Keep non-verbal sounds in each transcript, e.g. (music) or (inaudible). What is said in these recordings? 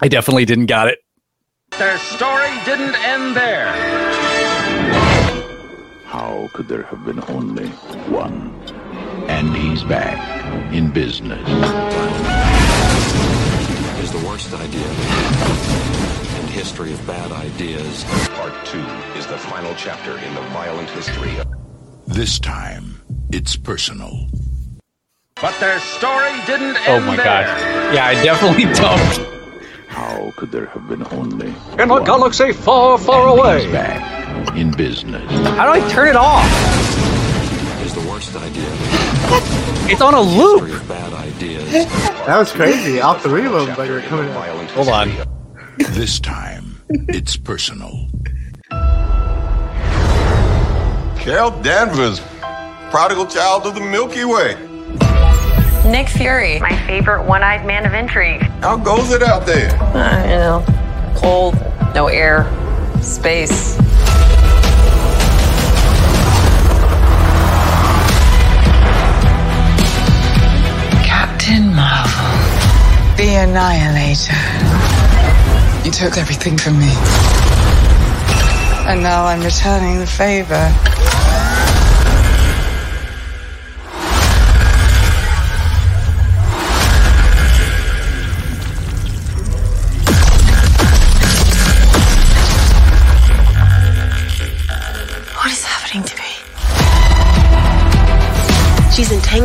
I definitely didn't got it. Their story didn't end there. How could there have been only one? And he's back in business. is the worst idea in history of bad ideas. Part two is the final chapter in the violent history of. This time, it's personal. But their story didn't oh end. There. Oh my there. gosh. Yeah, I definitely (laughs) don't. How could there have been only In a one? galaxy far, far And away. He's back in business. How do I turn it off? Is the worst idea It's on a loop. bad ideas. That was crazy. All three of them Chapter like, were in the coming out. violent Hold on. This time, it's personal. Carol Danvers, prodigal child of the Milky Way. Nick Fury, my favorite one-eyed man of intrigue. How goes it out there? Uh, you know, cold, no air, space. Captain Marvel, the Annihilator. You took everything from me. And now I'm returning the favor.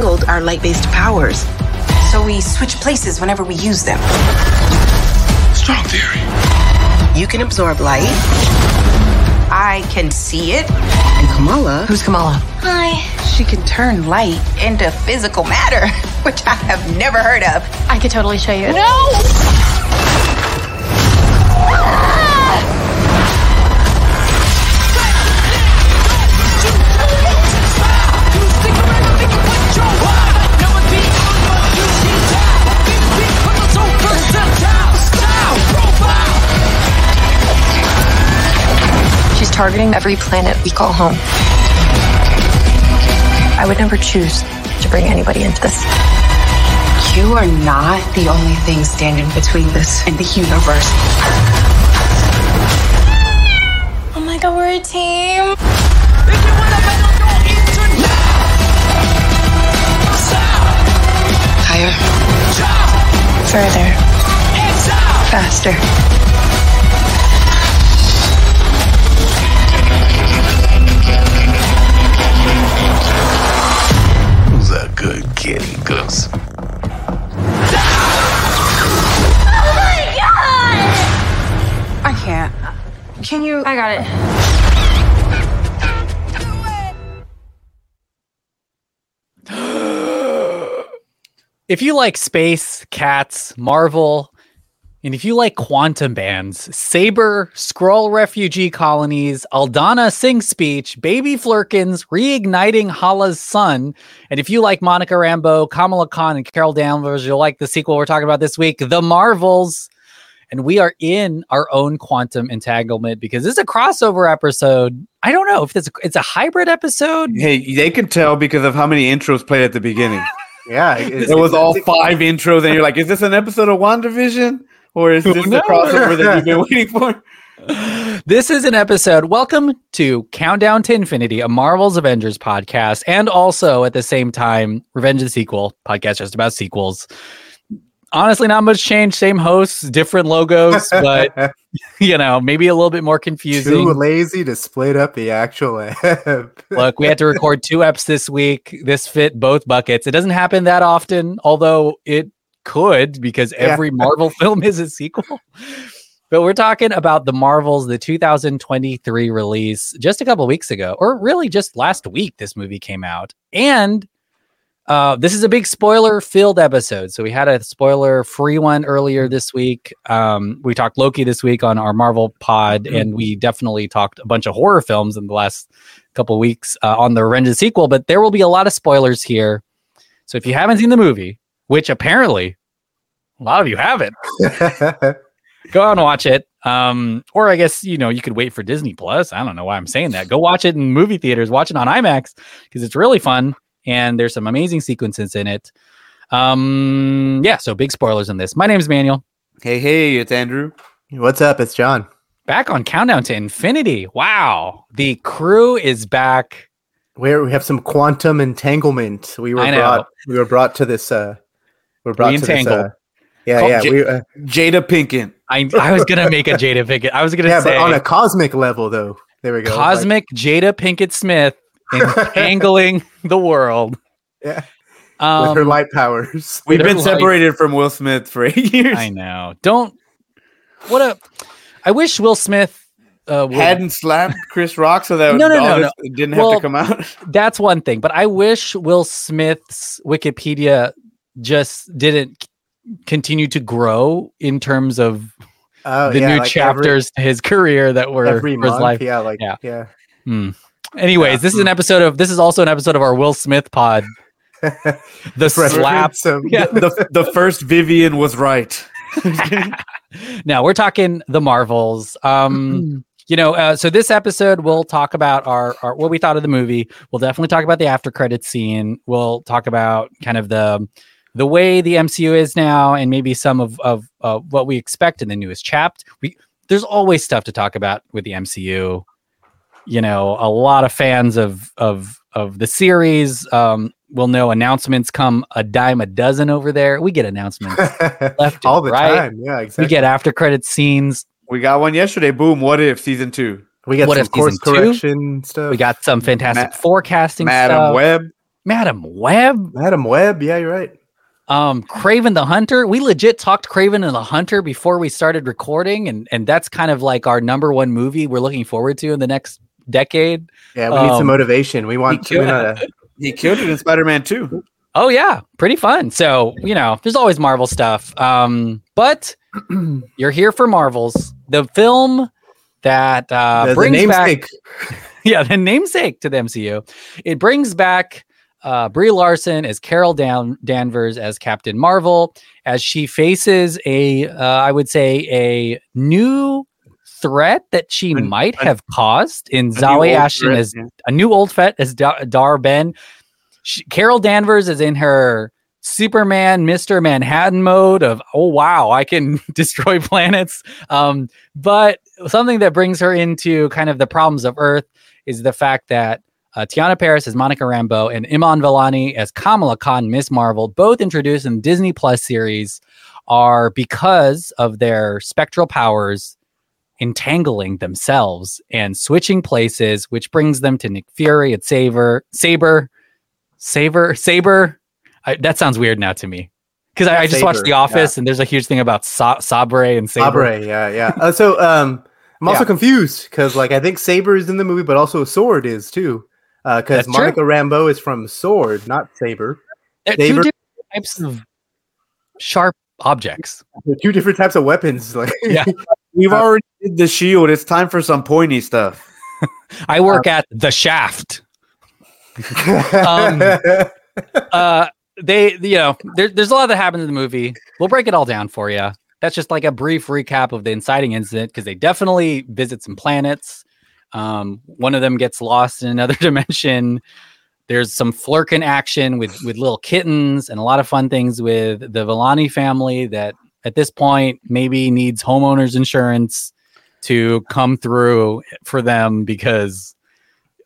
She's our light based powers. So we switch places whenever we use them. Strong theory. You can absorb light. I can see it. And Kamala, Who's Kamala? Hi. She can turn light into physical matter, (laughs) which I have never heard of. I could totally show you. No! Targeting every planet we call home. I would never choose to bring anybody into this. You are not the only thing standing between this and the universe. Oh my god, we're a team. Higher. Further. Faster. Good kitty goose? I can't. Can you? I got it. If you like space, cats, Marvel, and if you like quantum bands, Saber, Skrull refugee colonies, Aladna sing speech, Baby Flerkens, reigniting Hala's sun, and if you like Monica Rambeau, Kamala Khan, and Carol Danvers, you'll like the sequel we're talking about this week, The Marvels. And we are in our own quantum entanglement because this is a crossover episode. I don't know if it's it's a hybrid episode. Hey, they could tell because of how many intros played at the beginning. (laughs) Yeah, It was all five intros, and you're like, is this an episode of WandaVision? Or is this the knows? crossover that you've been (laughs) waiting for? This is an episode. Welcome to Countdown to Infinity, a Marvel's Avengers podcast, and also at the same time, Revenge of the Sequel podcast, just about sequels. Honestly, not much change. Same hosts, different logos, (laughs) but you know, maybe a little bit more confusing. Too lazy to split up the actual app. (laughs) Look, we had to record two eps this week. This fit both buckets. It doesn't happen that often, although it could because Yeah. every Marvel (laughs) film is a sequel. But we're talking about the Marvels, the 2023 release just a couple weeks ago, or really just last week. This movie came out, and uh, this is a big spoiler-filled episode. So we had a spoiler-free one earlier this week. Um, we talked Loki this week on our Marvel pod, and we definitely talked a bunch of horror films in the last couple weeks uh, on the the sequel. But there will be a lot of spoilers here. So if you haven't seen the movie, which apparently a lot of you haven't, go out and watch it. Um, or I guess you know you could wait for Disney Plus. I don't know why I'm saying that. Go watch it in movie theaters. Watch it on IMAX because it's really fun and there's some amazing sequences in it. Um, yeah. So big spoilers in this. My name is Manuel. Hey, hey, it's Andrew. What's up? It's John. Back on Countdown to Infinity. Wow. The crew is back. Where we have some quantum entanglement. We were brought we were brought to this uh we were brought to this uh, yeah, Call yeah, J- we uh, Jada Pinkett. I, I was going to make a Jada Pinkett. I was going to yeah, say but on a cosmic level though. There we go. Like, cosmic Jada Pinkett Smith entangling (laughs) the world. yeah, with Um, her light powers. (laughs) We've They're been like- separated from Will Smith for (laughs) eight years. I know. Don't. What a. I wish Will Smith uh, Hadn't slapped Chris Rock so that No, no, all no, didn't have Well, to come out. that's one thing, but I wish Will Smith's Wikipedia just didn't continue to grow in terms of Oh, the yeah, new like chapters to his career that were every, every his month. life. Yeah, like Yeah. yeah. Hmm. Anyways, this is an episode of this is also an episode of our Will Smith pod. (laughs) The slap. Some, Yeah. the, the first Vivian was right. (laughs) now we're talking the Marvels. Um, (clears throat) you know, uh, so this episode we'll talk about our, our what we thought of the movie. We'll definitely talk about the after credit scene. We'll talk about kind of the the way the MCU is now, and maybe some of of uh, what we expect in the newest chapter. We there's always stuff to talk about with the MCU. You know, a lot of fans of of of the series um, will know announcements come a dime a dozen over there. We get announcements (laughs) left all and the right. time. Yeah, exactly. We get after credit scenes. We got one yesterday. Boom. What if season two? we get what some if course season two? correction stuff. We got some fantastic Ma- forecasting Madam stuff. Web. Madam Web. Madam Web. Yeah, you're right. Um, Kraven the Hunter. We legit talked Kraven and the Hunter before we started recording, and and that's kind of like our number one movie we're looking forward to in the next decade. Yeah, we need some Um, motivation. We want to. killed We He killed it in Spider Man 2. Oh yeah, pretty fun. So you know, there's always Marvel stuff. Um, but (clears throat) you're here for Marvels, the film that uh, the, the brings back (laughs) yeah, the namesake to the MCU. It brings back uh, Brie Larson as Carol Dan- Danvers as Captain Marvel as she faces a, uh, I would say, a new threat that she An- might a- have caused in Zawe Ashton threat, as yeah. a new old threat as Da- Dar-Benn. She, Carol Danvers is in her Superman, Mr. Manhattan mode of, oh, wow, I can (laughs) destroy planets. Um, but something that brings her into kind of the problems of Earth is the fact that uh, Teyonah Parris as Monica Rambeau and Iman Vellani as Kamala Khan, Miss Marvel, both introduced in the Disney Plus series, are because of their spectral powers entangling themselves and switching places, which brings them to Nick Fury at Saber, Saber, Saber, Saber. I, that sounds weird now to me because I, I just watched The Office and there's a huge thing about Sa- Sabre and Saber. Sabre, yeah, yeah. Uh, so um, I'm also Yeah. confused because like I think Saber is in the movie, but also Sword is too. Because true. Monica Rambeau is from Sword, not Saber. They're two Saber- different types of sharp objects. They're two different types of weapons. Like Yeah. (laughs) We've already did the shield. It's time for some pointy stuff. (laughs) I work at the Shaft. (laughs) Um, uh, they, you know, there, there's a lot that happens in the movie. We'll break it all down for you. That's just like a brief recap of the inciting incident because they definitely visit some planets. Um, one of them gets lost in another (laughs) dimension. There's some Flerken action with with little kittens and a lot of fun things with the Villani family that at this point maybe needs homeowners insurance to come through for them because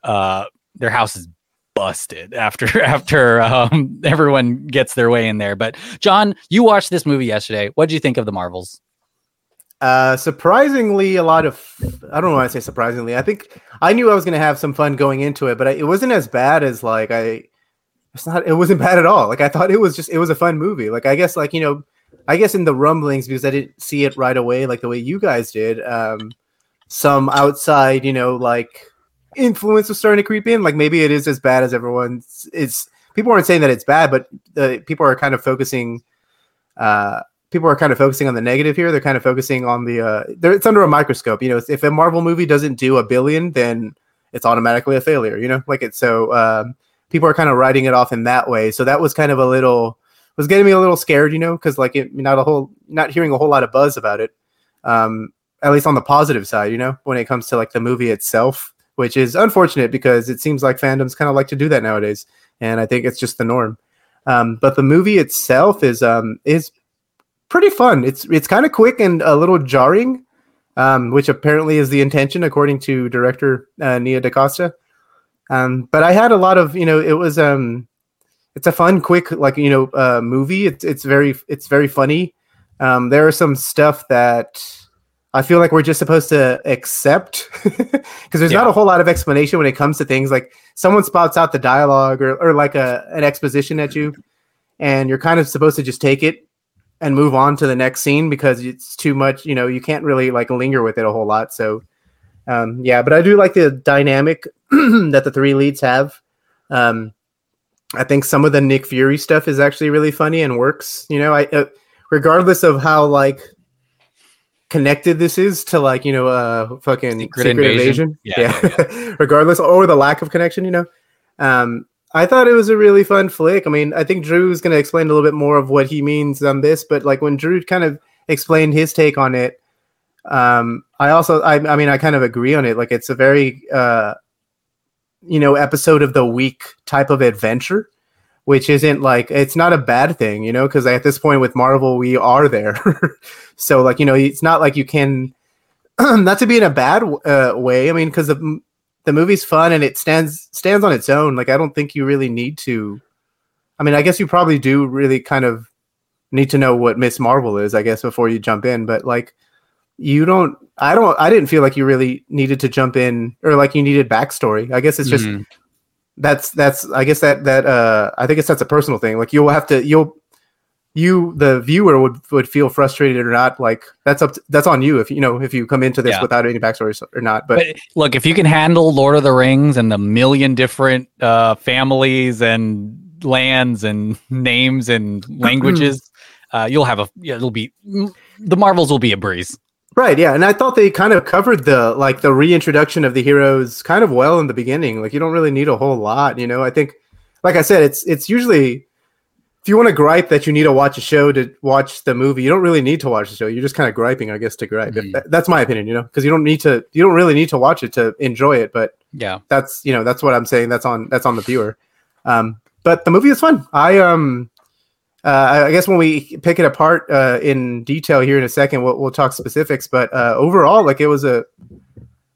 uh, their house is busted after (laughs) after um, everyone gets their way in there. But John, you watched this movie yesterday. What did you think of the Marvels? Uh, surprisingly, a lot of I don't know why I say surprisingly. I think I knew I was gonna have some fun going into it, but I, it wasn't as bad as like I. It's not. It wasn't (laughs) bad at all. Like I thought it was just. It was a fun movie. Like I guess like you know, I guess in the rumblings because I didn't see it right away like the way you guys did. Um, some outside you know like influence was starting to creep in. Like maybe it is as bad as everyone's. It's people aren't saying that it's bad, but the people are kind of focusing. Uh, people are kind of focusing on the negative here. They're kind of focusing on the. Uh, it's under a microscope. You know, if a Marvel movie doesn't do a billion, then it's automatically a failure. You know, like it's so. Um, people are kind of writing it off in that way. So that was kind of a little was getting me a little scared. You know, because like it, not a whole not hearing a whole lot of buzz about it. Um, at least on the positive side, you know, when it comes to like the movie itself, which is unfortunate because it seems like fandoms kind of like to do that nowadays, and I think it's just the norm. Um, but the movie itself is um, is pretty fun. It's it's kind of quick and a little jarring, um, which apparently is the intention according to director uh, Nia DaCosta. Um, but I had a lot of you know it was um, it's a fun, quick like you know uh, movie. It's it's very it's very funny. Um, there are some stuff that I feel like we're just supposed to accept (laughs) because there's Yeah. not a whole lot of explanation when it comes to things like someone spouts out the dialogue or, or like a an exposition at you, and you're kind of supposed to just take it and move on to the next scene because it's too much. You know, you can't really like linger with it a whole lot. So, um, yeah, but I do like the dynamic (clears throat) that the three leads have. Um, I think some of the Nick Fury stuff is actually really funny and works. You know, I uh, regardless of how like connected this is to like you know uh fucking Secret secret, Invasion? invasion, Yeah, yeah, (laughs) regardless or the lack of connection you know um i thought it was a really fun flick i mean i think drew's going to explain a little bit more of what he means on this but like when drew kind of explained his take on it um i also i, I mean i kind of agree on it like it's a very uh you know episode of the week type of adventure which isn't like it's not a bad thing, you know, because at this point with Marvel, we are there. (laughs) so like you know, it's not like you can (clears throat) not to be in a bad uh, way. I mean, because the the movie's fun and it stands stands on its own. Like I don't think you really need to. I mean, I guess you probably do really kind of need to know what Miss Marvel is, I guess, before you jump in. But like, you don't. I don't. I didn't feel like you really needed to jump in or like you needed backstory. I guess it's just Mhm. that's that's I guess that that uh I think it's that's a personal thing. Like you'll have to you'll you the viewer would would feel frustrated or not. Like that's up to, that's on you if you know if you come into this Yeah. without any backstory or not. But, But look, if you can handle Lord of the Rings and the million different uh, families and lands and (laughs) names and languages, uh, you'll have a. Yeah, it'll be the Marvels will be a breeze. Right, yeah, and I thought they kind of covered the like the reintroduction of the heroes kind of well in the beginning. Like you don't really need a whole lot, you know. I think, like I said, it's it's usually if you want to gripe that you need to watch a show to watch the movie, you don't really need to watch the show. You're just kind of griping, I guess, to gripe. That- that's my opinion, you know, because you don't need to, you don't really need to watch it to enjoy it. But Yeah, that's you know that's what I'm saying. That's on that's on the viewer. Um, but the movie is fun. I um, uh, I I guess when we pick it apart uh, in detail here in a second, we'll we'll talk specifics. But uh, overall, like it was a,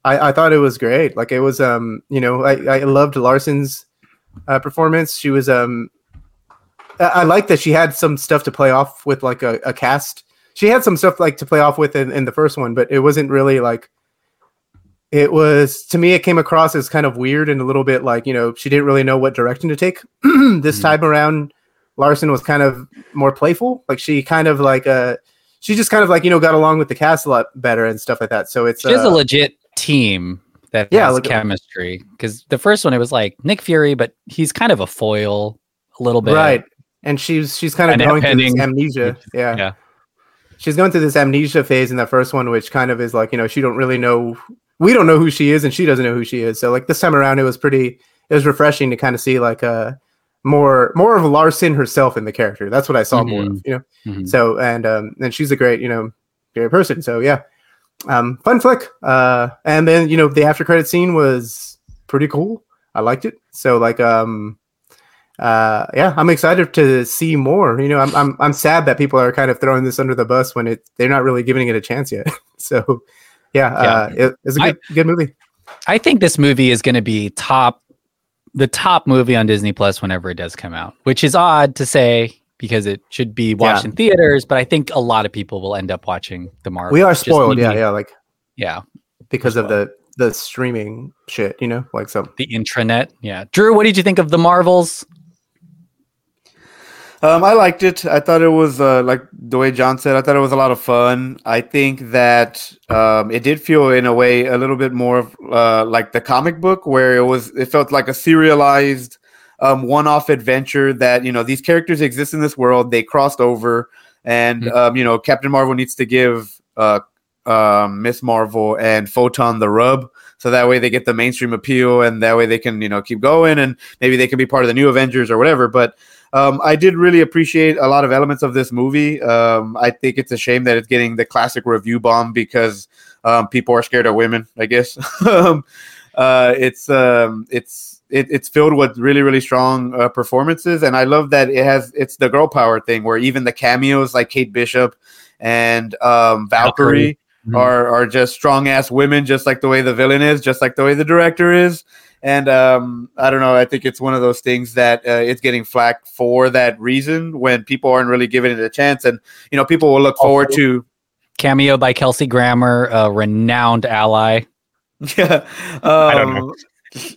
I I thought it was great. Like it was um, you know, I I loved Larson's uh, performance. She was um, I, like that she had some stuff to play off with, like a, a cast. She had some stuff like to play off with in, in the first one, but it wasn't really like it was to me it came across as kind of weird and a little bit like you know she didn't really know what direction to take (clears throat) this time around larson was kind of more playful like she kind of like uh she just kind of like you know got along with the cast a lot better and stuff like that so it's she's a uh, legit team that Yeah, has chemistry. Because the first one, it was like Nick Fury, but he's kind of a foil a little bit. right and she's she's kind of And going through this amnesia. Yeah. Yeah. she's going through this amnesia phase in the first one which kind of is like you know she don't really know we don't know who she is and she doesn't know who she is. So like this time around it was pretty it was refreshing to kind of see like uh more more of larson herself in the character. That's what i saw more of you know? Mhm. so and um and she's a great you know great person. So yeah. Um fun flick. Uh and then you know the after credit scene was pretty cool. I liked it. So like um uh yeah i'm excited to see more you know i'm i'm, I'm sad that people are kind of throwing this under the bus when it they're not really giving it a chance yet (laughs) so yeah, uh it, it's a good, good movie I think this movie is going to be top, the top movie on Disney Plus whenever it does come out, which is odd to say because it should be watched Yeah. in theaters. But I think a lot of people will end up watching the Marvel. we are spoiled yeah yeah like yeah. because of the the streaming shit you know like so The intranet, yeah. Drew, what did you think of the Marvels? Um, I liked it. I thought it was uh, like the way John said. I thought it was a lot of fun. I think that um, it did feel, in a way, a little bit more of, uh, like the comic book, where it was. It felt like a serialized, um, one-off adventure that you know these characters exist in this world. They crossed over, and um, you know Captain Marvel needs to give uh, um, Miss Marvel and Photon the rub, so that way they get the mainstream appeal, and that way they can you know keep going, and maybe they can be part of the new Avengers or whatever. But um, I did really appreciate a lot of elements of this movie. Um, I think it's a shame that it's getting the classic review bomb because um, people are scared of women. I guess. (laughs) um, uh, it's um, it's it, it's filled with really really strong uh, performances, and I love that it has it's the girl power thing where even the cameos like Kate Bishop and um, Valkyrie. Mhm. Are, are just strong ass women, just like the way the villain is, just like the way the director is. And um, I don't know. I think it's one of those things that uh, it's getting flack for that reason when people aren't really giving it a chance. And you know, people will look forward Also- to Cameo by Kelsey Grammer, a renowned ally. (laughs) yeah. Um, I don't know.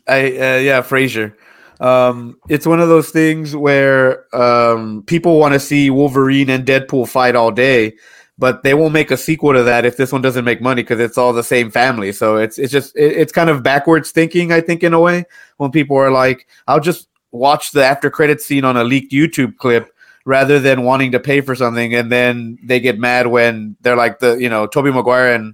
I uh, yeah, Frasier. Um, it's one of those things where um, people want to see Wolverine and Deadpool fight all day, but they won't make a sequel to that if this one doesn't make money because it's all the same family. So it's it's just it, it's kind of backwards thinking, I think, in a way. When people are like, "I'll just watch the after credit scene on a leaked YouTube clip." Rather than wanting to pay for something, and then they get mad when they're like the you know Tobey Maguire and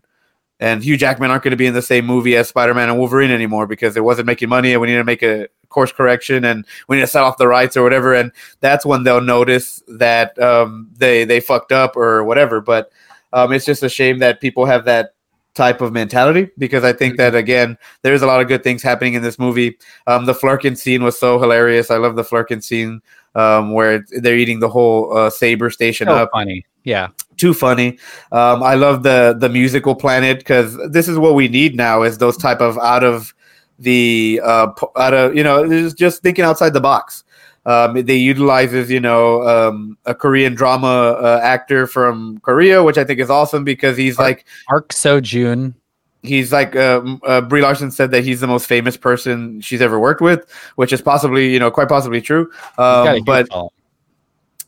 and Hugh Jackman aren't going to be in the same movie as Spider Man and Wolverine anymore because it wasn't making money and we need to make a course correction and we need to set off the rights or whatever. And that's when they'll notice that um, they they fucked up or whatever. But um, it's just a shame that people have that type of mentality because I think that again, there's a lot of good things happening in this movie. Um, the Flerken scene was so hilarious. I love the Flerken scene um, where they're eating the whole uh, Saber station So up funny. Yeah. too funny. Um, I love the the musical planet because this is what we need now is those type of out of the uh, out of you know it's just thinking outside the box. Um, they utilizes you know um, a Korean drama uh, actor from Korea, which I think is awesome because he's like Park Seo-joon. he's like um, uh, Brie Larson said that he's the most famous person she's ever worked with, which is possibly you know quite possibly true. He's got a Um, but following.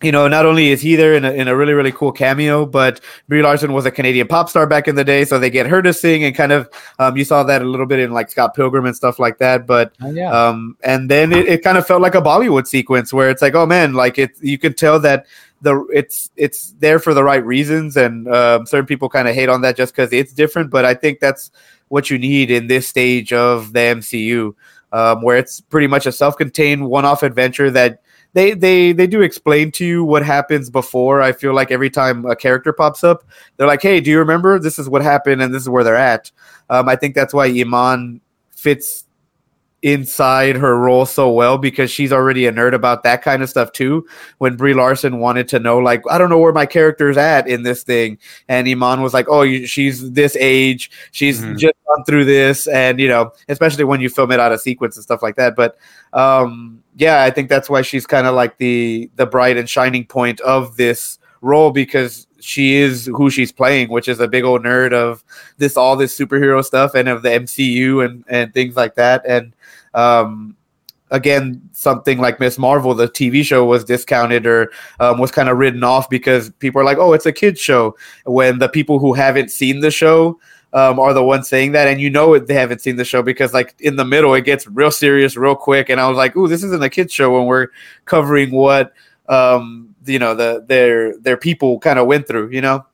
You know, not only is he there in a, in a really, really cool cameo, but Brie Larson was a Canadian pop star back in the day. So they get her to sing and kind of, um, you saw that a little bit in like Scott Pilgrim and stuff like that. But, Oh, yeah. um, and then it, it kind of felt like a Bollywood sequence where it's like, oh man, like it, you could tell that the, it's, it's there for the right reasons. And, um, certain people kind of hate on that just cause it's different. But I think that's what you need in this stage of the MCU, um, where it's pretty much a self-contained one-off adventure that they they they do explain to you what happens before. I feel like every time a character pops up, they're like, "Hey, do you remember? This is what happened, and this is where they're at." Um, I think that's why Iman fits inside her role so well because she's already a nerd about that kind of stuff too. When Brie Larson wanted to know, like, I don't know where my character's at in this thing, and Iman was like, "Oh, you, she's this age, she's Mhm. just gone through this," and you know, especially when you film it out of sequence and stuff like that. But um, yeah, I think that's why she's kind of like the the bright and shining point of this role because she is who she's playing, which is a big old nerd of this all this superhero stuff and of the MCU and and things like that. And um, again, something like Miss Marvel, the TV show was discounted or um, was kind of written off because people are like, "Oh, it's a kids show." When the people who haven't seen the show um, are the ones saying that, and you know they haven't seen the show because, like, in the middle, it gets real serious real quick. And I was like, "Ooh, this isn't a kids show when we're covering what um, you know the their their people kind of went through, you know."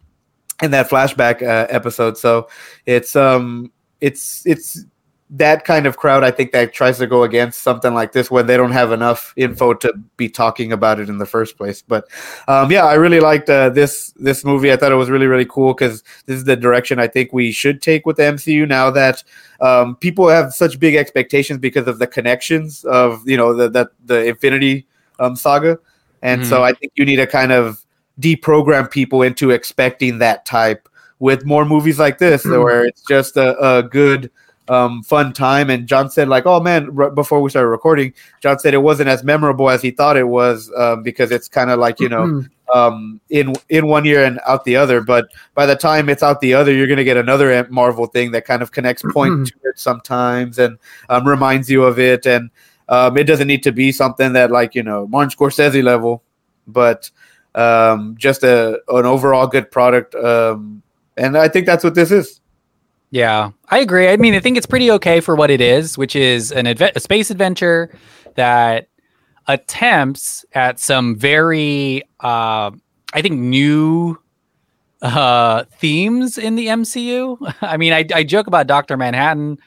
in that flashback uh, episode. So it's um it's it's that kind of crowd I think that tries to go against something like this when they don't have enough info to be talking about it in the first place. But um, yeah, I really liked uh, this this movie. I thought it was really really cool because this is the direction I think we should take with the MCU now that um, people have such big expectations because of the connections of you know the the, the Infinity um, saga, and so Mhm. I think you need to kind of deprogram people into expecting that type with more movies like this (clears throat) where it's just a, a good um, fun time and john said like oh man before we started recording john said it wasn't as memorable as he thought it was um, because it's kind of like you know um, in in one year and out the other but by the time it's out the other you're going to get another marvel thing that kind of connects point to it sometimes and um, reminds you of it and um, it doesn't need to be something that like you know martin scorsese level but um, just a an overall good product. Um, and I think that's what this is. Yeah, I agree. I mean, I think it's pretty okay for what it is, which is an adve- a space adventure that attempts at some very, uh, I think, new uh, themes in the MCU. (laughs) I mean, I, I joke about Doctor Manhattan,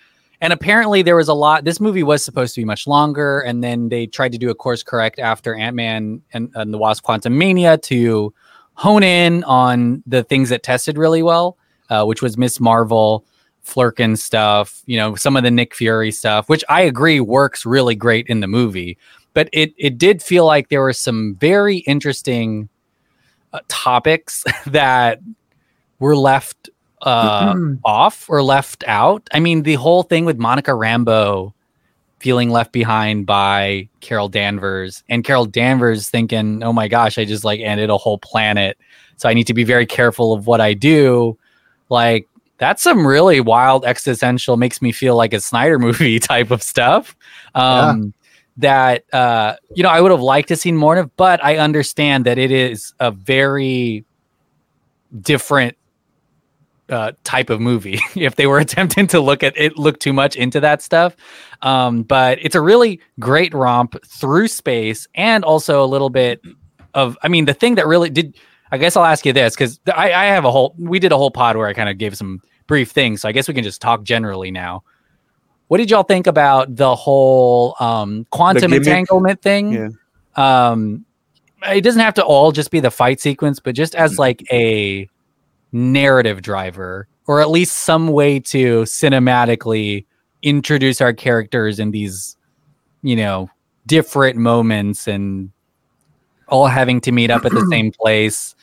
and apparently there was a lot. This movie was supposed to be much longer, and then they tried to do a course correct after Ant Man and, and the Wasp: Quantumania to hone in on the things that tested really well, uh, which was Miss Marvel Flerken stuff, you know, some of the Nick Fury stuff, which I agree works really great in the movie. But it it did feel like there were some very interesting uh, topics (laughs) that were left uh, off or left out. I mean, the whole thing with Monica Rambeau feeling left behind by Carol Danvers and Carol Danvers thinking, "Oh my gosh, I just like ended a whole planet, so I need to be very careful of what I do." Like that's some really wild existential makes me feel like a Snyder movie (laughs) type of stuff. Um that uh you know I would have liked to seen more of, but I understand that it is a very different uh, type of movie (laughs) if they were (laughs) attempting to look at it look too much into that stuff um, but it's a really great romp through space and also a little bit of i mean the thing that really did i guess i'll ask you this because I, I have a whole we did a whole pod where i kind of gave some brief thing, so i guess we can just talk generally now. What did y'all think about the whole um, quantum entanglement thing? Yeah. um it doesn't have to all just be the fight sequence but just as like a narrative driver or at least some way to cinematically introduce our characters in these you know different moments and all having to meet up at the same (clears throat) place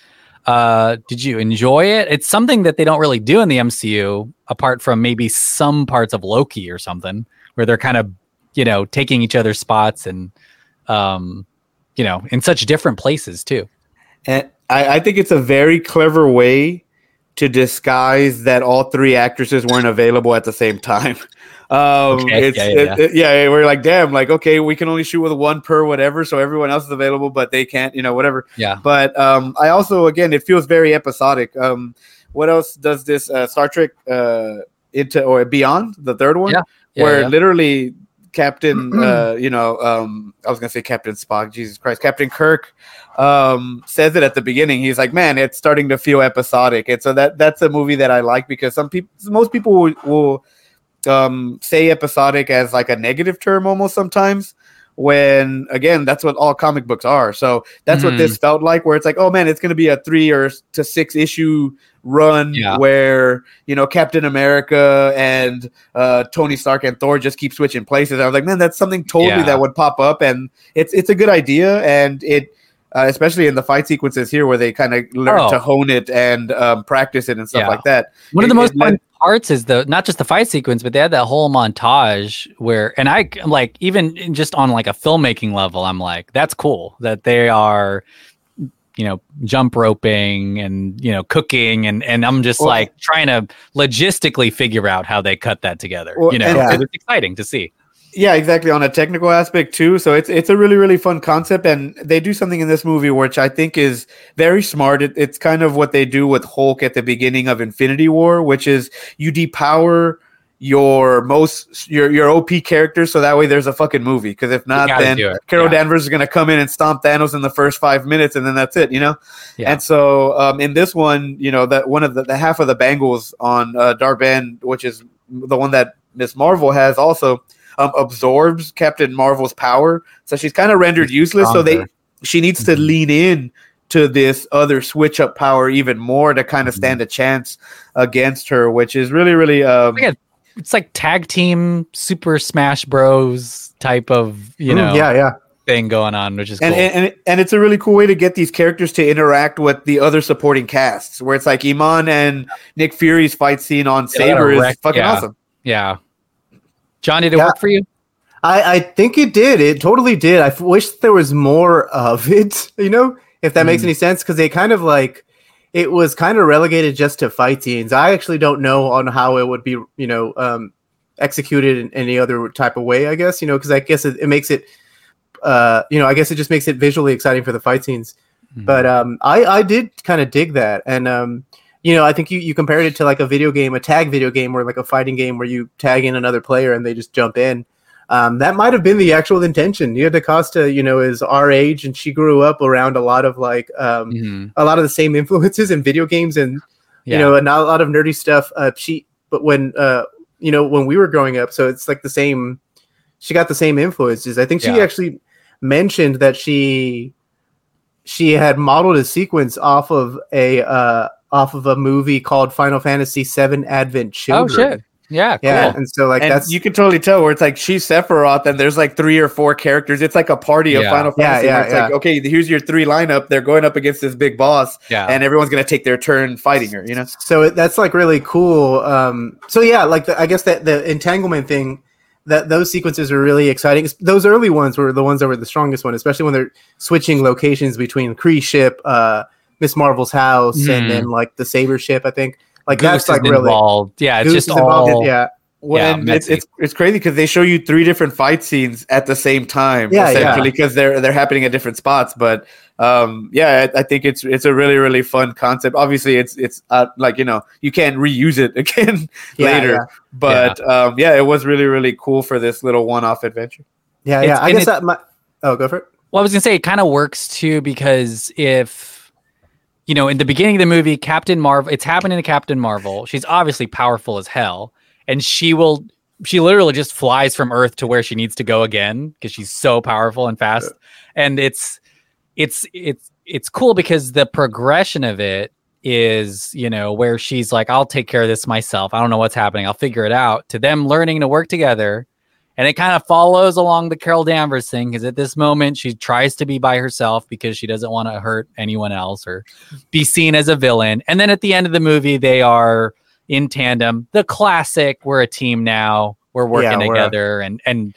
uh did you enjoy it it's something that they don't really do in the mcu apart from maybe some parts of loki or something where they're kind of you know taking each other's spots and um you know in such different places too And I, I think it's a very clever way to disguise that all three actresses weren't available at the same time. (laughs) Um, Okay, it's, yeah, it- yeah, it- yeah, we're like, damn, like, okay, we can only shoot with one per whatever, so everyone else is available, but they can't, you know, whatever. yeah But um, I also, again, it feels very episodic. Um, what else does this uh, Star Trek uh, into or Beyond, the third one, Yeah, yeah, where yeah. literally Captain, (clears throat) uh, you know, um, I was gonna say Captain Spock, Jesus Christ, Captain Kirk um, says it at the beginning. He's like, "Man, it's starting to feel episodic." And so that that's a movie that I like because some people, most people will, will um, say episodic as like a negative term almost sometimes. When again, that's what all comic books are. So that's what this felt like, where it's like, oh man, it's going to be a three or to six issue run Yeah. where you know Captain America and uh, Tony Stark and Thor just keep switching places. I was like, man, that's something totally Yeah. that would pop up, and it's it's a good idea, and it. Uh, especially in the fight sequences here, where they kind of learn Oh. to hone it and um, practice it and stuff Yeah. like that. One of the most fun parts is the not just the fight sequence, but they had that whole montage where, and I I'm like even just on like a filmmaking level, I'm like, that's cool that they are, you know, jump roping and you know cooking, and and I'm just Well- like trying to logistically figure out how they cut that together. Well, you know, and- and it's exciting to see. Yeah, exactly. On a technical aspect too, so it's it's a really really fun concept, and they do something in this movie which I think is very smart. It, it's kind of what they do with Hulk at the beginning of Infinity War, which is you depower your most your your OP character, so that way there's a fucking movie. Because if not, then Carol yeah. Danvers is gonna come in and stomp Thanos in the first five minutes, and then that's it, you know. Yeah. And so um, in this one, you know that one of the, the half of the bangles on uh, Dar-Benn, which is the one that Miss Marvel has, also um, absorbs Captain Marvel's power. So she's kind of rendered useless. So they she needs to lean in to this other switch up power even more to kind of stand a chance against her, which is really really um, Like it's like tag team Super Smash Bros type of you Mm, know yeah, yeah. thing going on, which is cool. and, and and and it's a really cool way to get these characters to interact with the other supporting casts, where it's like Iman and Nick Fury's fight scene on Yeah, Saber is wreck- fucking yeah. awesome. yeah, John, did it Yeah. work for you? I, I think it did. It totally did. I f- wish there was more of (laughs) it, you know, if that makes Mm. any sense, because they kind of like it was kind of relegated just to fight scenes. I actually don't know on how it would be, you know, um, executed in any other type of way. I guess you know, because I guess it, it makes it, uh, you know, I guess it just makes it visually exciting for the fight scenes. Mm-hmm. But um, I I did kind of dig that, and um, you know, I think you you compared it to like a video game, a tag video game, or like a fighting game where you tag in another player and they just jump in. Um, that might have been the actual intention. Nia DaCosta, you know, is our age, and she grew up around a lot of like um, Mhm. a lot of the same (laughs) influences in video games, and Yeah. you know, and not a lot of nerdy stuff. Uh, she, but when uh, you know, when we were growing up, so it's like the same. She got the same influences. I think she Yeah. actually mentioned that she she had modeled a sequence off of a uh, off of a movie called Final Fantasy VII Advent Children. Oh shit! Yeah, cool. Yeah, and so like and that's you can totally tell where it's like she's Sephiroth and there's like three or four characters. It's like a party of Final Fantasy. yeah, where it's like, okay, here's your three lineup. They're going up against this big boss, Yeah. and everyone's gonna take their turn fighting her. You know, so it, that's like really cool. Um, so yeah, like the, I guess that the entanglement thing, that those sequences are really exciting. Those early ones were the ones that were the strongest one, especially when they're switching locations between Kree ship, uh, Miss Marvel's house, Mhm. and then like the Saber ship. I think like Goose that's like is really involved. Yeah, it's Goose just is involved in- all yeah. when Yeah, it's, it's it's crazy because they show you three different fight scenes at the same time, Yeah, yeah. essentially because they're they're happening at different spots. But um, yeah, I, I think it's it's a really really fun concept. Obviously, it's it's uh, like you know you can't reuse it (laughs) again Yeah, later, yeah. but yeah. Um, yeah, it was really really cool for this little one off adventure. Yeah, It's- yeah. I guess it- that my oh, go for it. Well, I was gonna say it kind of works too because if you know, in the beginning of the movie, Captain Marvel, it's happening to Captain Marvel. She's obviously powerful as hell, and she will, she literally just flies from Earth to where she needs to go again because she's so powerful and fast. And it's, it's, it's, it's cool because the progression of it is, you know, where she's like, I'll take care of this myself. I don't know what's happening. I'll figure it out. To them learning to work together and it kind of follows along the Carol Danvers thing because at this moment she tries to be by herself because she doesn't want to hurt anyone else or be seen as a villain. And then at the end of the movie, they are in tandem. The classic, we're a team now, we're working Yeah, we're together, and and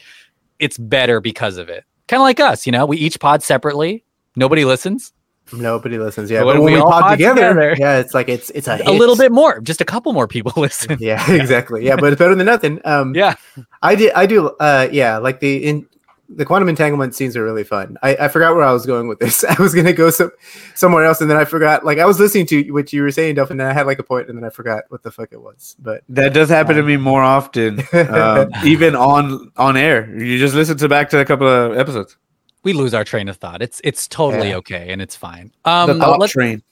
it's better because of it. Kind of like us, you know, we each pod separately. Nobody listens. Nobody listens. Yeah, But but when when we we all pod pod together, together- yeah, it's like it's it's a, A little bit more, just a couple more people (laughs) listen. Yeah, exactly. Yeah, but it's better than nothing. Um, Yeah. I did. I do. Uh, yeah, like the in the quantum entanglement scenes are really fun. I, I forgot where I was going with this. (laughs) I was gonna go some somewhere else, and then I forgot. Like I was listening to what you were saying, Duff, and then I had like a point, and then I forgot what the fuck it was. But That does happen to me more often, (laughs) um, even on on air. You just listen to back to a couple of episodes. We lose our train of thought. It's it's totally Yeah. okay and it's fine. the Um, thought let's- train.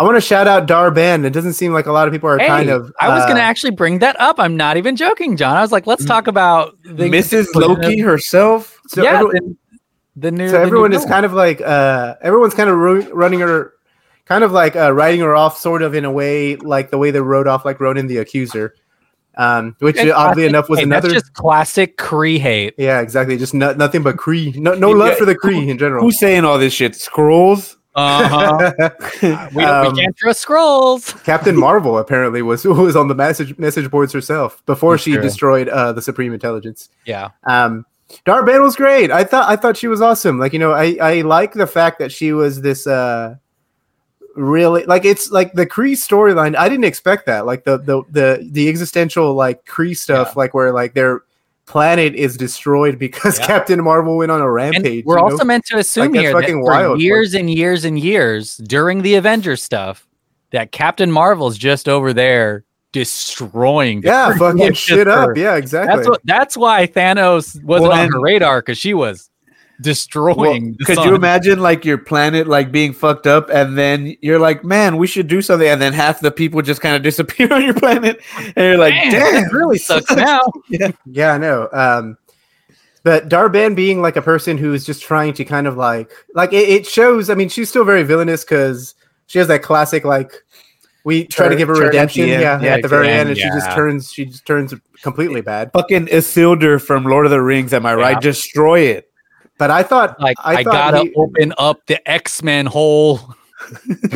I want to shout out Dar-Benn. It doesn't seem like a lot of people are Hey, kind of. I was uh, going to actually bring that up. I'm not even joking, John. I was like, let's talk about the Mrs. Loki herself. So yeah, everyone- the, the new. so the new everyone is kind of like uh everyone's kind of ru- running her kind of like uh, writing her off sort of in a way like the way they wrote off like Ronan the accuser um which And oddly classic- enough was hey, another That's just classic Kree hate. yeah exactly just no, nothing but Kree no, no love for the Kree in general Who's saying all this shit? Skrulls. Uh-huh. (laughs) (laughs) we, Um, we can't trust Skrulls. Captain Marvel apparently was (laughs) was on the message message boards herself before That's she true. destroyed uh the Supreme Intelligence Yeah. Um, Dar-Benn was great. I thought I thought she was awesome. Like you know, I I like the fact that she was this uh really like it's like the Kree storyline. I didn't expect that. Like the the the the existential like Kree stuff, like where like their planet is destroyed because Yeah. Captain Marvel went on a And rampage. we're you know? also meant to assume that's here that for wild, like- years and years and years during the Avengers stuff, that Captain Marvel's just over there destroying. the yeah, fucking (laughs) shit her. up. Yeah, exactly. That's what. That's why Thanos wasn't Well, on and- her radar because she was destroying. the could sun. you imagine like your planet like being fucked up and then you're like, man, we should do something, and then half the people just kind of (laughs) disappear on your planet, and you're like, Man, damn, that really sucks now. (laughs) Yeah, yeah, I know. Um, but Dar-Benn being like a person who's just trying to kind of like like it, it shows. I mean, she's still very villainous because she has that classic like we try to give her turn at the redemption. end. Yeah, Yeah, at the very end, and she just turns she just turns completely bad. fucking Isildur from Lord of the Rings. Am I Yeah. right? Destroy it. But I thought Like I, I, thought gotta he- open up the X Men hole. (laughs)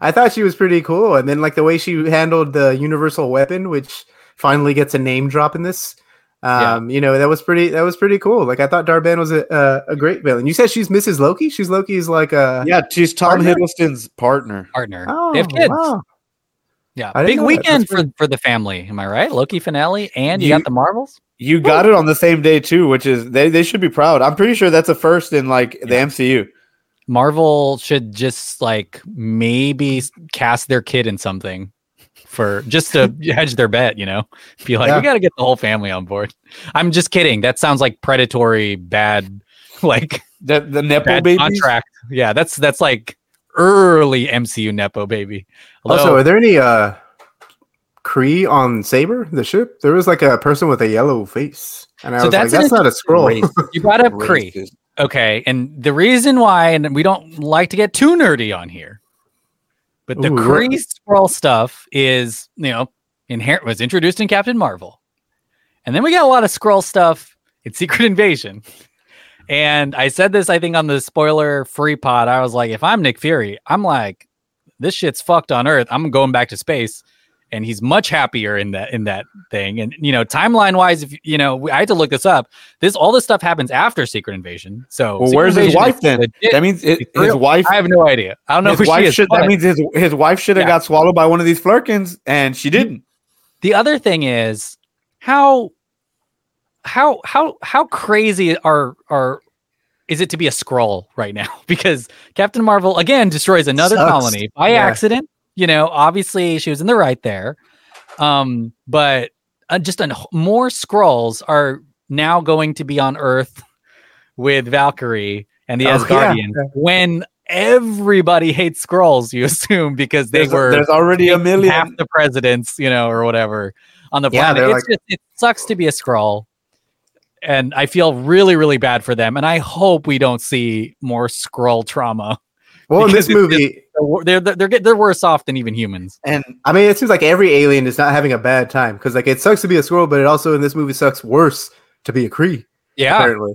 I thought she was pretty cool, and then like the way she handled the universal weapon, which finally gets a name drop in this. Um, you know that was pretty. That was pretty cool. Like I thought Dar-Benn was a a, a great villain. You said she's Mrs. Loki. She's Loki's like a Yeah, she's Tom Partner? Hiddleston's partner. Partner. Oh, they have kids. wow. Yeah, I big weekend for for the family. Am I right? Loki finale, and you, You- got the Marvels. You got it on the same day too, which is they, they should be proud. I'm pretty sure that's a first in like the MCU. Marvel should just like maybe cast their kid in something for just to (laughs) hedge their bet. You know, be like, Yeah. we got to get the whole family on board. I'm just kidding. That sounds like predatory, bad, (laughs) like The the nepo bad babies. contract. Yeah, that's that's like early MCU nepo baby. Also, are there any uh Kree on Saber, the ship? There was like a person with a yellow face. And I So was that's an that's not a Skrull. You brought up Kree. Racist. Okay, and the reason why, and we don't like to get too nerdy on here, but the Ooh, Kree what- Skrull stuff is, you know, inher- was introduced in Captain Marvel, and then we got a lot of Skrull stuff in Secret Invasion. And I said this, I think, on the spoiler free pod. I was like, if I'm Nick Fury, I'm like, this shit's fucked on Earth. I'm going back to space. And he's much happier in that in that thing. And you know, timeline wise, if you know, I had to look this up. This all this stuff happens after Secret Invasion. So Well, where's his wife then? legit. That means it, his wife. I have no idea. I don't know his wife should, that means his, his wife should have Yeah. got swallowed by one of these Flerkens, and she didn't. the other thing is how how how how crazy are are is it to be a Skrull right now (laughs) because captain marvel again destroys another Sucks. colony by Yeah. accident you know obviously she was in the right there um but uh, just an, more Skrulls are now going to be on earth with valkyrie and the Oh, yeah. when everybody hates Skrulls you (laughs) assume because they There's, were there's already a million half the presidents, you know, or whatever on the Yeah, planet. It's just, it sucks to be a Skrull. And I feel really, really bad for them. And I hope we don't see more Skrull trauma. Well, in this movie, They're They're they're, they're, get- they're worse off than even humans. And I mean, it seems like every alien is not having a bad time because, like, it sucks to be a Skrull, but it also in this movie sucks worse to be a Kree. Yeah. apparently.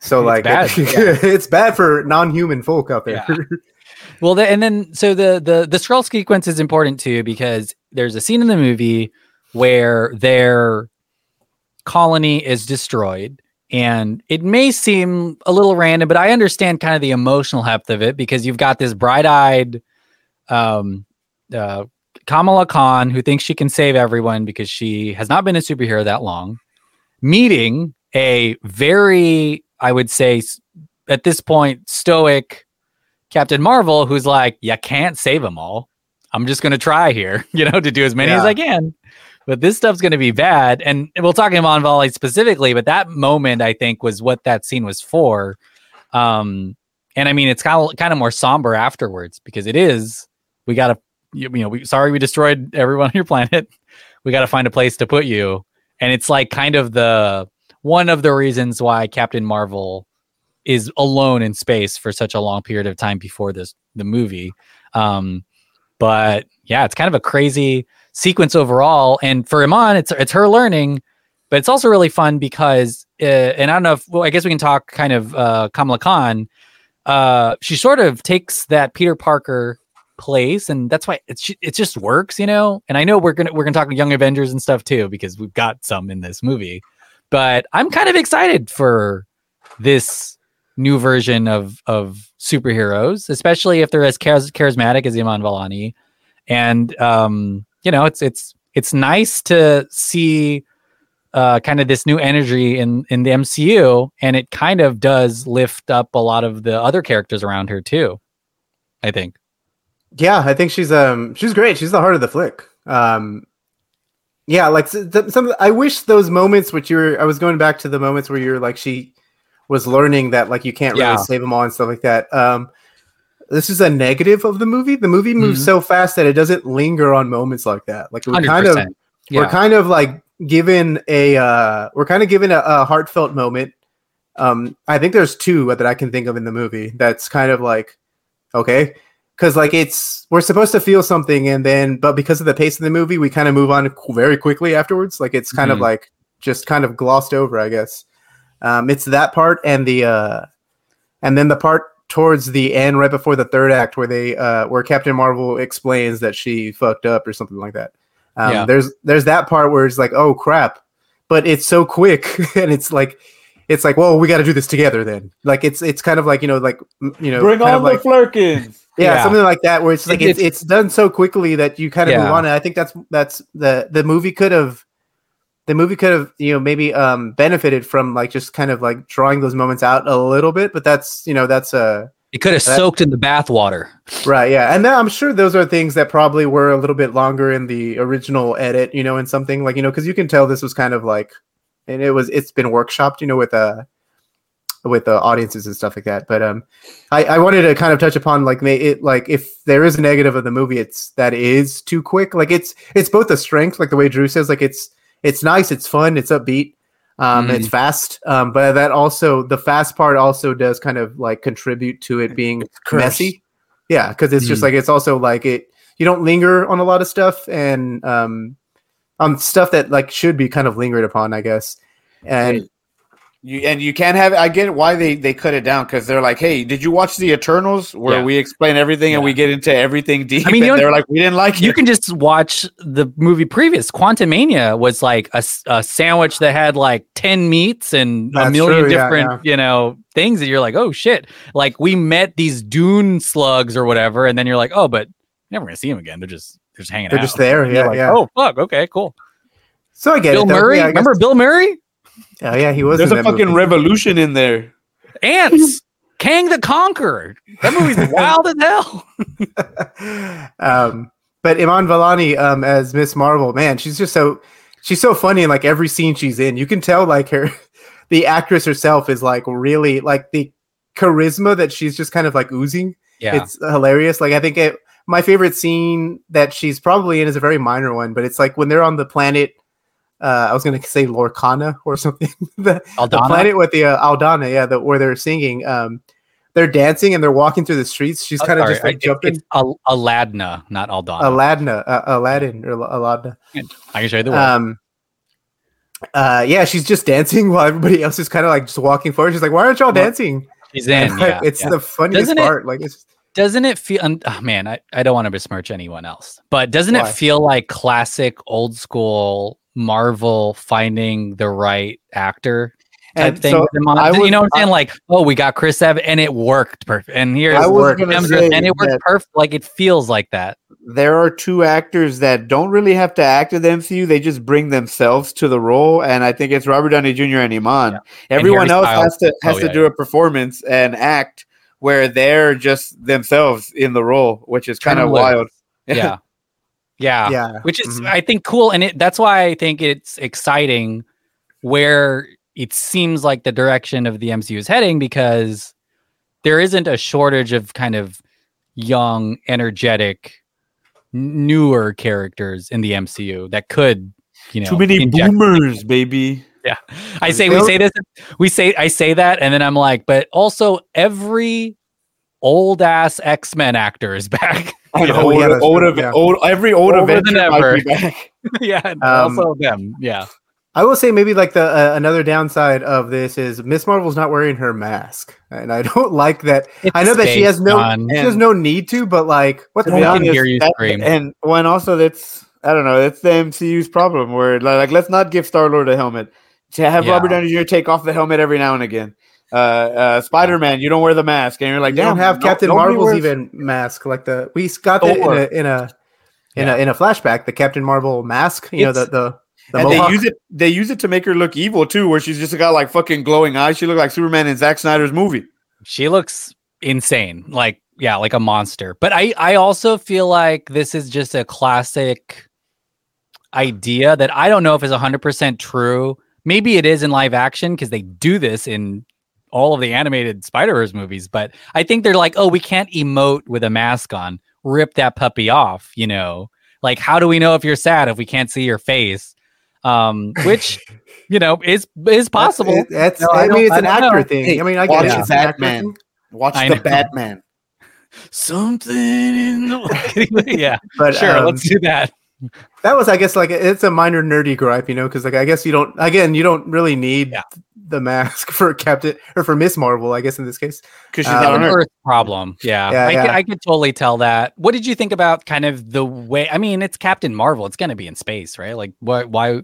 So, It's like, bad, (laughs) yeah. it's bad for non-human folk out there. Yeah. Well, the, and then so the the the Skrull sequence is important too because there's a scene in the movie where their colony is destroyed. And it may seem a little random but i understand kind of the emotional heft of it because you've got this bright-eyed um uh kamala khan who thinks she can save everyone because she has not been a superhero that long meeting a very i would say at this point stoic captain marvel who's like you can't save them all. I'm just going to try here (laughs) you know to do as many as i can but this stuff's going to be bad. And we'll talk about Volley specifically, but that moment I think was what that scene was for. Um, and I mean, it's kind of kind of more somber afterwards because it is. We got to, you, you know, we sorry we destroyed everyone on your planet. (laughs) We got to find a place to put you, and it's like kind of the one of the reasons why Captain Marvel is alone in space for such a long period of time before this the movie. Um, but yeah, it's kind of a crazy sequence overall. And for Iman, it's it's her learning, but it's also really fun because, uh, and I don't know if well, I guess we can talk kind of uh, Kamala Khan. Uh, she sort of takes that Peter Parker place, and that's why it's it just works, you know. And I know we're gonna we're gonna talk Young Avengers and stuff too because we've got some in this movie. But I'm kind of excited for this new version of of superheroes, especially if they're as charismatic as Iman Vellani. And um, you know, it's it's it's nice to see uh, kind of this new energy in in the MCU, and it kind of does lift up a lot of the other characters around her too. I think. Yeah, I think she's um she's great. She's the heart of the flick. Um, yeah, like some. I wish those moments which you were. I was going back to the moments where you're like she was learning that like you can't really Yeah. save them all and stuff like that. Um, this is a negative of the movie. The movie moves Mhm. so fast that it doesn't linger on moments like that. Like we're kind of 100%. we're kind of like given a uh we're kind of given a, a heartfelt moment um i think there's two that i can think of in the movie that's kind of like okay because like it's we're supposed to feel something and then but because of the pace of the movie we kind of move on very quickly afterwards like it's kind of Mhm. like just kind of glossed over i guess um it's that part and the uh and then the part towards the end right before the third act where they uh where captain marvel explains that she fucked up or something like that um, Yeah. there's there's that part where it's like oh crap but it's so quick (laughs) and it's like it's like well we got to do this together then like it's it's kind of like you know like you know Bring kind on of like the Flerkens. yeah, Yeah. something like that where it's like it's, It's- it's done so quickly that you kind of move Yeah. on and i think that's that's the the movie could have the movie could have you know maybe um benefited from like just kind of like drawing those moments out a little bit but that's you know that's uh It could have That- soaked in the bathwater. right yeah and then i'm sure those are things that probably were a little bit longer in the original edit you know in something like you know because you can tell this was kind of like and it was it's been workshopped you know with uh with uh, audiences and stuff like that but um I, I wanted to kind of touch upon like may it like if there is a negative of the movie it's that is too quick like it's it's both a strength like the way drew says like it's it's nice it's fun it's upbeat um it's fast um but that also the fast part also does kind of like contribute to it being messy yeah because it's just Mm. like it's also like it you don't linger on a lot of stuff and um on stuff that like should be kind of lingered upon, I guess. And You and you can't have. I get why they they cut it down because they're like, hey, did you watch the Eternals where Yeah. we explain everything and we get into everything deep? I mean, they're like, we didn't like You it. can just watch the movie previous. Quantumania was like a, a sandwich that had like 10 meats and a million true, yeah, different, you know, things that you're like, oh shit. Like we met these dune slugs or whatever, and then you're like, oh, but never gonna see them again. They're just they're just hanging They're out. just there, And you're yeah, like, yeah. Oh fuck, okay, cool. so I get Bill it. Murray, Yeah, remember Bill Murray? Oh yeah, he was. There's in a that fucking movie. revolution in there. Ants, Kang the Conqueror. That movie's (laughs) wild as hell. (laughs) um, but Iman Vellani um, as Miss Marvel, man, she's just so she's so funny in like every scene she's in. You can tell like her, (laughs) the actress herself is like really like the charisma that she's just kind of like oozing. Yeah. It's hilarious. Like I think it, my favorite scene that she's probably in is a very minor one, but it's like when they're on the planet. Uh, I was gonna say Lorcana or something. (laughs) the, the planet with the uh, Aldana, yeah, the, where they're singing. Um, they're dancing and they're walking through the streets. She's Oh, kind of just like I- jumping. It's Al- Aladna, not Aldana. Aladna, uh, Aladdin or Aladna. I can show you the word. Um, uh, yeah, she's just dancing (laughs) while everybody else is kind of like just walking forward. She's like, "Why aren't y'all dancing?" She's in. (laughs) And, Yeah, it's yeah. the funniest Doesn't it- part. Like, it's doesn't it feel and, oh man I, I don't want to besmirch anyone else but doesn't Why? it feel like classic old school marvel finding the right actor type And thing so I you know what i'm saying like oh we got chris evans and it worked perfect and here I was work gonna Hemsworth, say and it worked perfect like it feels like that there are two actors that don't really have to act in the MCU. They just bring themselves to the role, and I think it's Robert Downey Jr. and Iman. Everyone Harry else Styles. has to oh, has Oh, to yeah, do a performance and act where they're just themselves in the role, which is kind of wild. (laughs) yeah yeah yeah, which is Mhm. i think cool and it that's why i think it's exciting where it seems like the direction of the mcu is heading because there isn't a shortage of kind of young energetic newer characters in the mcu that could you know Too many boomers, baby. yeah i say we say this we say i say that and then i'm like but also every old ass x-men actor is (laughs) back And Oh, old, yeah, that's old, true, yeah. old, every old Older Avenger than might ever. be back. (laughs) (laughs) yeah Um, also them yeah I will say maybe like the uh, another downside of this is Miss Marvel's not wearing her mask, and I (laughs) don't like that. I know that she has no John. she has no need to, but like what's the No hell? hear you that- scream. And when also that's I don't know, that's the MCU's problem where like, like, let's not give Star Lord a helmet. To have Yeah. Robert Downey Jr. take off the helmet every now and again. Uh, uh, Spider Man, you don't wear the mask, and you're like, You don't have no- Captain nobody Marvel's wears- even mask like the we got that in a in a in a in a flashback. The Captain Marvel mask, you know the the the and mohawk. they use it. They use it to make her look evil too, where she's just got like fucking glowing eyes. She looked like Superman in Zack Snyder's movie. she looks insane like yeah like a monster but i i also feel like this is just a classic idea that i don't know if is 100% true maybe it is in live action because they do this in all of the animated spider-verse movies but i think they're like oh we can't emote with a mask on rip that puppy off you know like how do we know if you're sad if we can't see your face um which (laughs) you know is is possible It- That's, No, I, I mean, it's I an actor know. thing. Hey, I mean, I watch get it. the It's an actor Batman. Watch I the know. Batman. (laughs) something in the (laughs) yeah But sure um, let's do that that was, I guess, like it's a minor nerdy gripe, you know, because like I guess you don't. Again, you don't really need Yeah. the mask (laughs) for Captain or for Miss Marvel. I guess in this case, Because she's not on an Earth. earth problem yeah, Yeah, I, yeah. Could, I could totally tell that what did you think about kind of the way i mean it's captain marvel it's going to be in space right like why why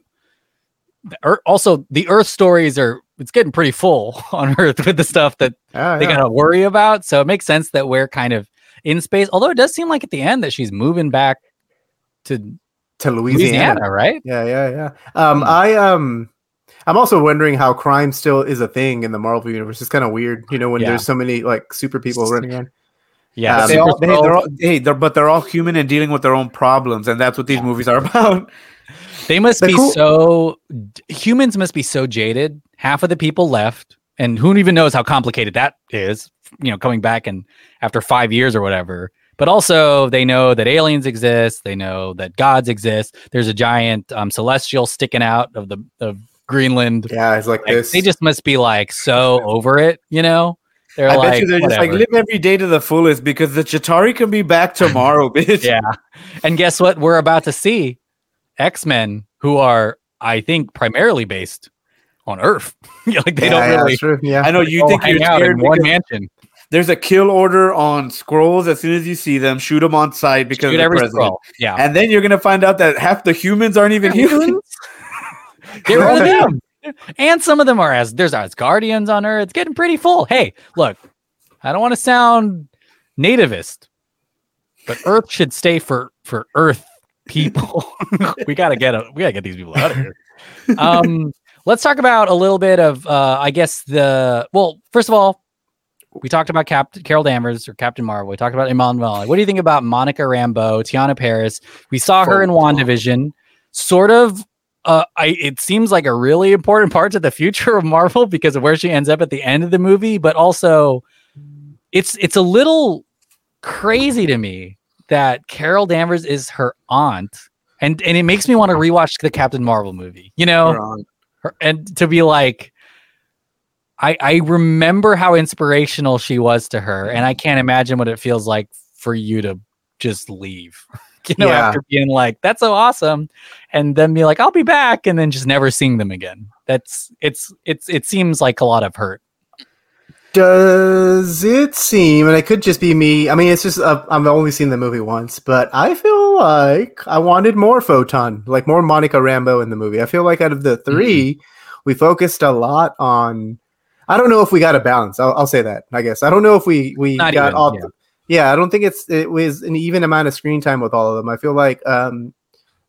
the Earth, also the earth stories are it's getting pretty full (laughs) on earth with the stuff that they yeah. gotta worry about so it makes sense that we're kind of in space although it does seem like at the end that she's moving back to to Louisiana. louisiana, right Yeah, yeah, yeah. Um, Hmm. I um, I'm also wondering how crime still is a thing in the Marvel universe. It's kind of weird, you know, when Yeah. there's so many like super people running around. yeah Um, They Super all, they, Skrull- they're all, hey, they're, but they're all human and dealing with their own problems, and that's what these movies are (laughs) about. They must The be cool- so humans must be so jaded. Half of the people left, and who even knows how complicated that is. You know, coming back and after five years or whatever. But also, they know that aliens exist. They know that gods exist. There's a giant um, celestial sticking out of the of Greenland. Yeah, it's like, Like, this. they just must be like so over it. You know, they're I like, bet you they're just like live every day to the fullest because the Chitauri can be back tomorrow, (laughs) bitch. yeah. And guess what? We're about to see X Men who are, I think, primarily based on Earth. (laughs) like they yeah, don't yeah, really true. Yeah. I know you think you're scared in one mansion. There's a kill order on Skrulls as soon as you see them. Shoot them on sight because Shoot every Skrull. Yeah. And then you're gonna find out that half the humans aren't even humans. Get rid of them. And some of them are as there's as guardians on Earth. It's getting pretty full. Hey, look, I don't want to sound nativist, but Earth should stay for for Earth people. (laughs) we gotta get a, we gotta get these people out of here. (laughs) Um, let's talk about a little bit of uh, I guess the well, first of all, we talked about Cap Carol Danvers or Captain Marvel. We talked about Iman Malik. What do you think about Monica Rambeau, Teyonah Parris? We saw her in WandaVision. Sort of uh, I it seems like a really important part to the future of Marvel because of where she ends up at the end of the movie, but also it's it's a little crazy to me that Carol Danvers is her aunt, and and it makes me want to rewatch the Captain Marvel movie. You know, her- and to be like. I, I remember how inspirational she was to her, and I can't imagine what it feels like for you to just leave. (laughs) You know, Yeah. after being like, "That's so awesome," and then be like, "I'll be back," and then just never seeing them again. That's it's it's it seems like a lot of hurt. Does it seem, and it could just be me? I mean, it's just uh, I've only seen the movie once, but I feel like I wanted more photon, like more Monica Rambeau in the movie. I feel like out of the 3 Mm-hmm. we focused a lot on. I don't know if we got a balance. I'll, I'll say that. I guess I don't know if we we Not got even, all. yeah. Yeah. I don't think it's it was an even amount of screen time with all of them. I feel like um,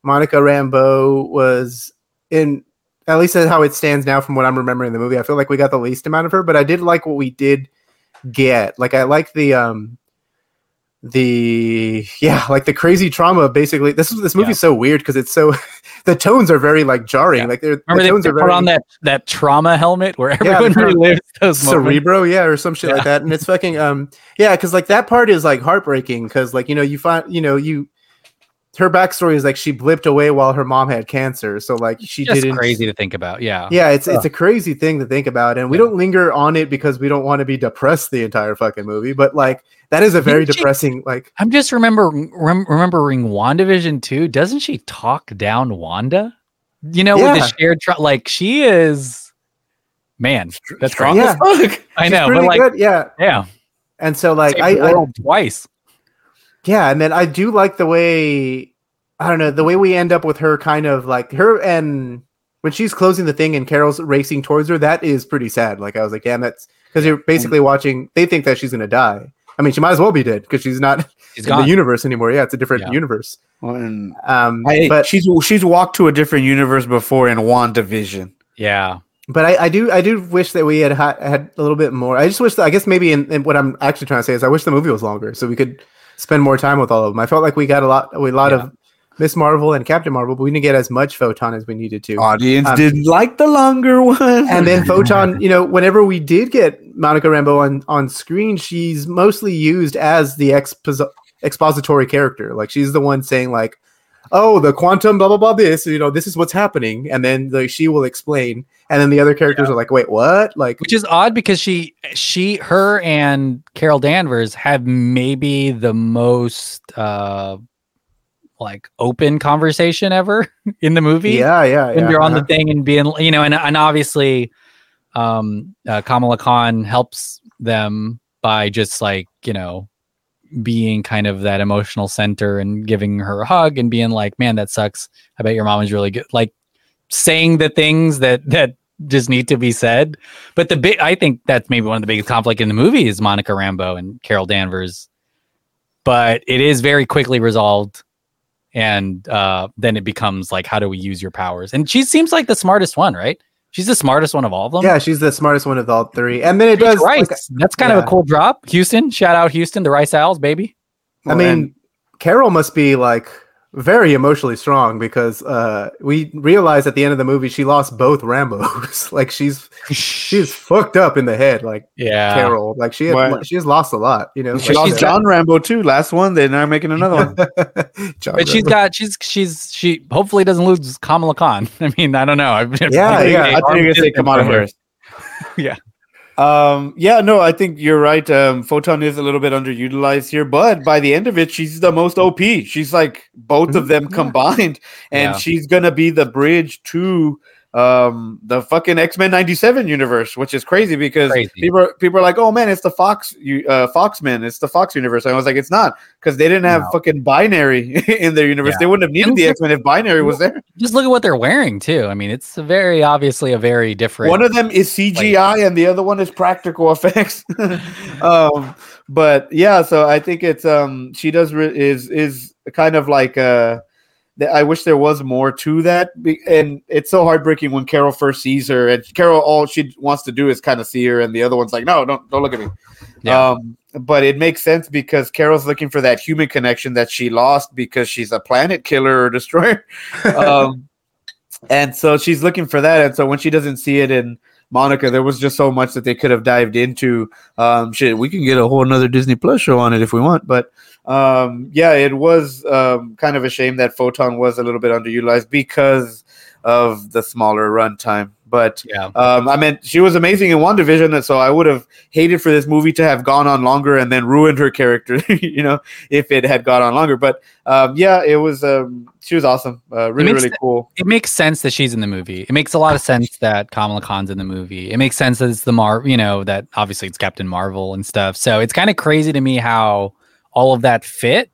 Monica Rambeau was in at least how it stands now from what I'm remembering the movie. I feel like we got the least amount of her, but I did like what we did get. Like I like the um the yeah, (laughs) like the crazy trauma basically. This is this movie's so weird because it's so (laughs) the tones are very like jarring. Like they're Remember the tones they are put very on that that trauma helmet where everyone (laughs) they on relives those moments. cerebro yeah or some shit like that and it's fucking um yeah because like that part is like heartbreaking because like you know you find you know you her backstory is like she blipped away while her mom had cancer so like she Just didn't crazy to think about. Yeah, yeah it's it's a crazy thing to think about and we don't linger on it because we don't want to be depressed the entire fucking movie but like that is a very Didn't she- depressing like I'm just remembering rem- remembering WandaVision too. Doesn't she talk down Wanda? You know, with the shared tra- like she is man, that's Strong crazy. as fuck. I know, but like good yeah yeah, and so like saved I, the I twice. Yeah, and then I do like the way I don't know the way we end up with her kind of like her and when she's closing the thing and Carol's racing towards her. That is pretty sad. Like I was like, damn, that's because you're basically watching. They think that she's gonna die. I mean, she might as well be dead because she's not She's in gone. the universe anymore. Yeah, it's a different Yeah. universe. And Um, I, but she's she's walked to a different universe before in WandaVision. Yeah, but I, I do I do wish that we had had a little bit more. I just wish that I guess maybe in, in what I'm actually trying to say is I wish the movie was longer so we could spend more time with all of them. I felt like we got a lot a lot of Miss Marvel and Captain Marvel, but we didn't get as much photon as we needed to. Audience Um, didn't like the longer one. and then (laughs) photon (laughs) you know whenever we did get monica rambeau on on screen she's mostly used as the expos- expository character like she's the one saying like oh the quantum blah blah blah this you know this is what's happening and then the, she will explain and then the other characters are like wait what like which is odd because she she her and Carol Danvers have maybe the most uh like open conversation ever (laughs) in the movie. yeah yeah when yeah, you're on uh-huh. the thing and being you know and, and obviously um uh, kamala khan helps them by just like you know being kind of that emotional center and giving her a hug and being like man that sucks. I bet your mom is really good like saying the things that that just need to be said. But the big i think that's maybe one of the biggest conflict in the movie is monica rambeau and carol danvers. But it is very quickly resolved and uh, then it becomes like how do we use your powers? And she seems like the smartest one right she's the smartest one of all of them? Yeah she's the smartest one of all three. And then it Rich does rice like, that's kind of a cool drop. Houston shout out houston the rice owls baby. I mean carol must be like very emotionally strong because uh we realize at the end of the movie she lost both rambos. (laughs) Like she's she's (laughs) fucked up in the head like yeah. Carol. Like she had, Well- she has lost a lot you know? She like, lost John Rambo too. Last one, they're now making another one. (laughs) John but she's Rambo. got she's she's she hopefully doesn't lose kamala khan. I mean i don't know. Yeah, yeah, I think you're gonna say Kamala Harris. yeah Um, yeah, no, I think you're right. Um, Photon is a little bit underutilized here, but by the end of it, she's the most OP. She's like both of them combined, and Yeah. she's gonna be the bridge to um the fucking X-Men 97 universe, which is crazy because Crazy. people are, people are like, "Oh man, it's the Fox you uh Foxmen, it's the Fox universe." And I was like, "It's not," because they didn't have No. fucking binary (laughs) in their universe. Yeah. They wouldn't have needed And the X-Men if binary was there. Just look at what they're wearing too. I mean, it's very obviously a very different. One of them is CGI and the other one is practical effects. (laughs) um, but yeah, so I think it's um she does re- is is kind of like uh I wish there was more to that, and it's so heartbreaking when Carol first sees her, and Carol all she wants to do is kind of see her, and the other one's like, "No, don't don't look at me." Yeah. Um, but it makes sense because Carol's looking for that human connection that she lost because she's a planet killer or (laughs) destroyer. (laughs) um, and so she's looking for that. And so when she doesn't see it in Monica, there was just so much that they could have dived into. Um, shit, we can get a whole another Disney Plus show on it if we want. But um, yeah, it was um, kind of a shame that Photon was a little bit underutilized because of the smaller runtime. But yeah. um, I mean, she was amazing in WandaVision, and so I would have hated for this movie to have gone on longer and then ruined her character, (laughs) you know, if it had gone on longer. But um, yeah, it was um, she was awesome, uh, really really cool. it makes sense that she's in the movie. It makes a lot of sense that Kamala Khan's in the movie. It makes sense that it's the Mar, you know, that obviously it's Captain Marvel and stuff. So it's kind of crazy to me how all of that fit.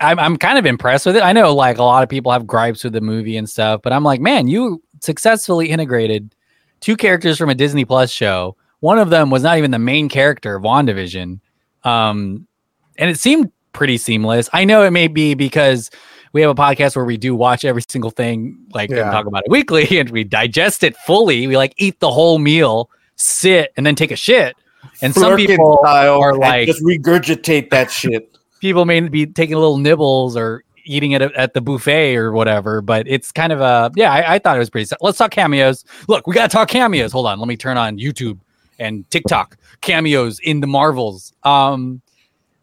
I'm I'm kind of impressed with it. I know like a lot of people have gripes with the movie and stuff, but I'm like, man, you successfully integrated two characters from a Disney Plus show. One of them was not even the main character of WandaVision. Um, and it seemed pretty seamless. I know it may be because we have a podcast where we do watch every single thing, like and talk about it weekly, (laughs) and we digest it fully. We like eat the whole meal, sit, and then take a shit. And some people are like, just regurgitate that shit. (laughs) people may be taking little nibbles or eating it at, at the buffet or whatever, but it's kind of a yeah. I, I thought it was pretty. Let's talk cameos. Look, we gotta talk cameos. Hold on, let me turn on YouTube and TikTok cameos in the Marvels. Um,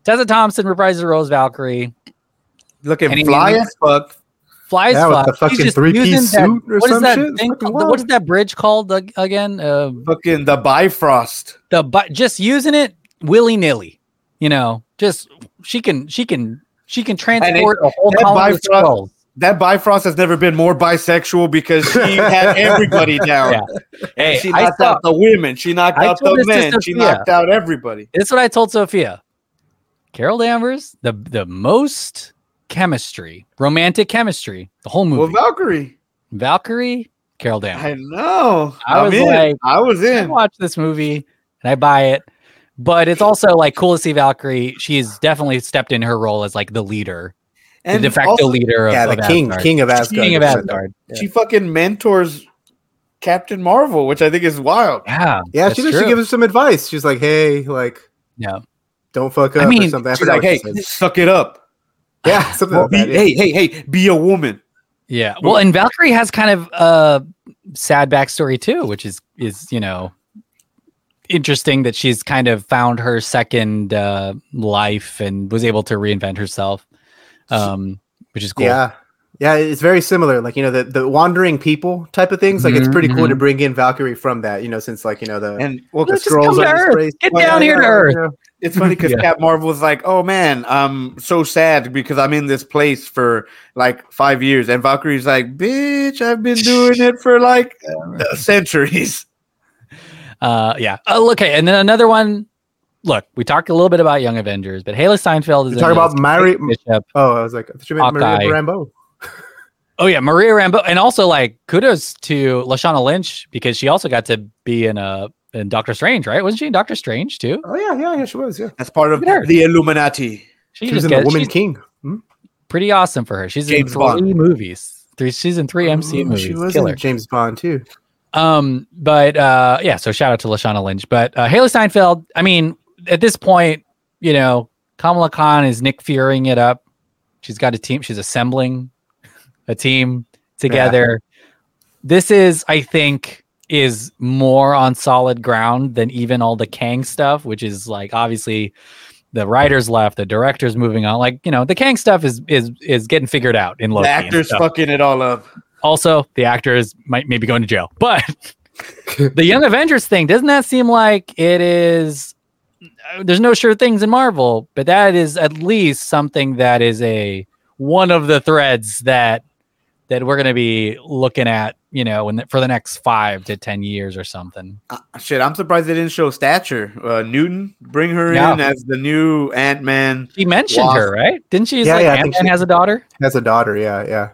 Tessa Thompson reprises the role as Valkyrie. Looking Any- fly as fuck. Flies Yeah, with fly. the She's fucking just three-piece using that- or what is some that shit? Thing called? What is that bridge called ag- again? Uh, Fucking the Bifrost. the but just using it willy nilly. You know, just she can she can she can transport a whole that colony of Bifrost- That Bifrost has never been more bisexual because she had (laughs) everybody down. Yeah. Hey, she I knocked saw- out the women. She knocked I out the men. She Sophia. knocked out everybody. This is what I told Sophia. Carol Danvers, the the most chemistry, romantic chemistry, the whole movie. Well, Valkyrie. Valkyrie, Carol Danvers. I know. I I'm was in. like, I was I in. watch this movie and I buy it. But it's also like cool to see Valkyrie. She's definitely stepped in her role as like the leader, And the de facto also, leader of, Yeah, the of king, Asgard. king of Asgard. King of Asgard. something. She fucking mentors Captain Marvel, which I think is wild. Yeah, Yeah, she, does- she gives us some advice. She's like, "Hey, like, Yeah. don't fuck I up." or mean, something. I She's like, hey, suck it up. Yeah, (laughs) something like Be- that. yeah. hey, hey, hey, be a woman. Yeah. Well, and Valkyrie has kind of a sad backstory too, which is is you know interesting that she's kind of found her second uh, life and was able to reinvent herself, um, which is cool. Yeah. Yeah, it's very similar. Like, you know, the, the wandering people type of things. Like, it's pretty cool to bring in Valkyrie from that, you know, since, like, you know, the, And well, the Let's just come to Earth. Get Well, down yeah, here to Earth. you know. It's funny because (laughs) Yeah. Cap Marvel was like, "Oh man, I'm so sad because I'm in this place for like five years," and Valkyrie's like, "Bitch, I've been doing it for like (laughs) uh, centuries." Uh, yeah. Oh, okay. And then another one. Look, we talked a little bit about Young Avengers, but Hailee Steinfeld is You in talk about. Mary- Bishop. Oh, I was like, I you meant Maria Rambeau. (laughs) Oh yeah, Maria Rambeau, and also like kudos to Lashana Lynch because she also got to be in a in Doctor Strange, right? Wasn't she in Doctor Strange too? Oh, yeah, yeah, yeah, she was, yeah. That's part of Look the Illuminati. She, She was just in The Woman she's King. Hmm? pretty awesome for her. She's James in Bond. three movies. Three she's in three MCU Oh, movies. She was Killer. in James Bond, too. Um, but uh yeah, so shout out to Lashana Lynch. But uh Hailee Steinfeld, I mean, at this point, you know, Kamala Khan is Nick Furying it up. She's got a team, she's assembling a team together. This is, I think, is more on solid ground than even all the Kang stuff, which is like obviously the writers left, the director's moving on. Like, you know, the Kang stuff is is is getting figured out in Loki. The actors fucking it all up. Also, the actors might maybe going to jail, (laughs) but (laughs) the Young Avengers thing doesn't that seem like it is? There's no sure things in Marvel, but that is at least something that is a one of the threads that that we're going to be looking at, you know, in the, for the next five to ten years or something. Uh, shit, I'm surprised they didn't show Stature. Uh, Newton, bring her Yeah. in as the new Ant Man. She mentioned her, right? Didn't she? Yeah, like yeah, Ant-Man has a daughter. Has a daughter, yeah, yeah.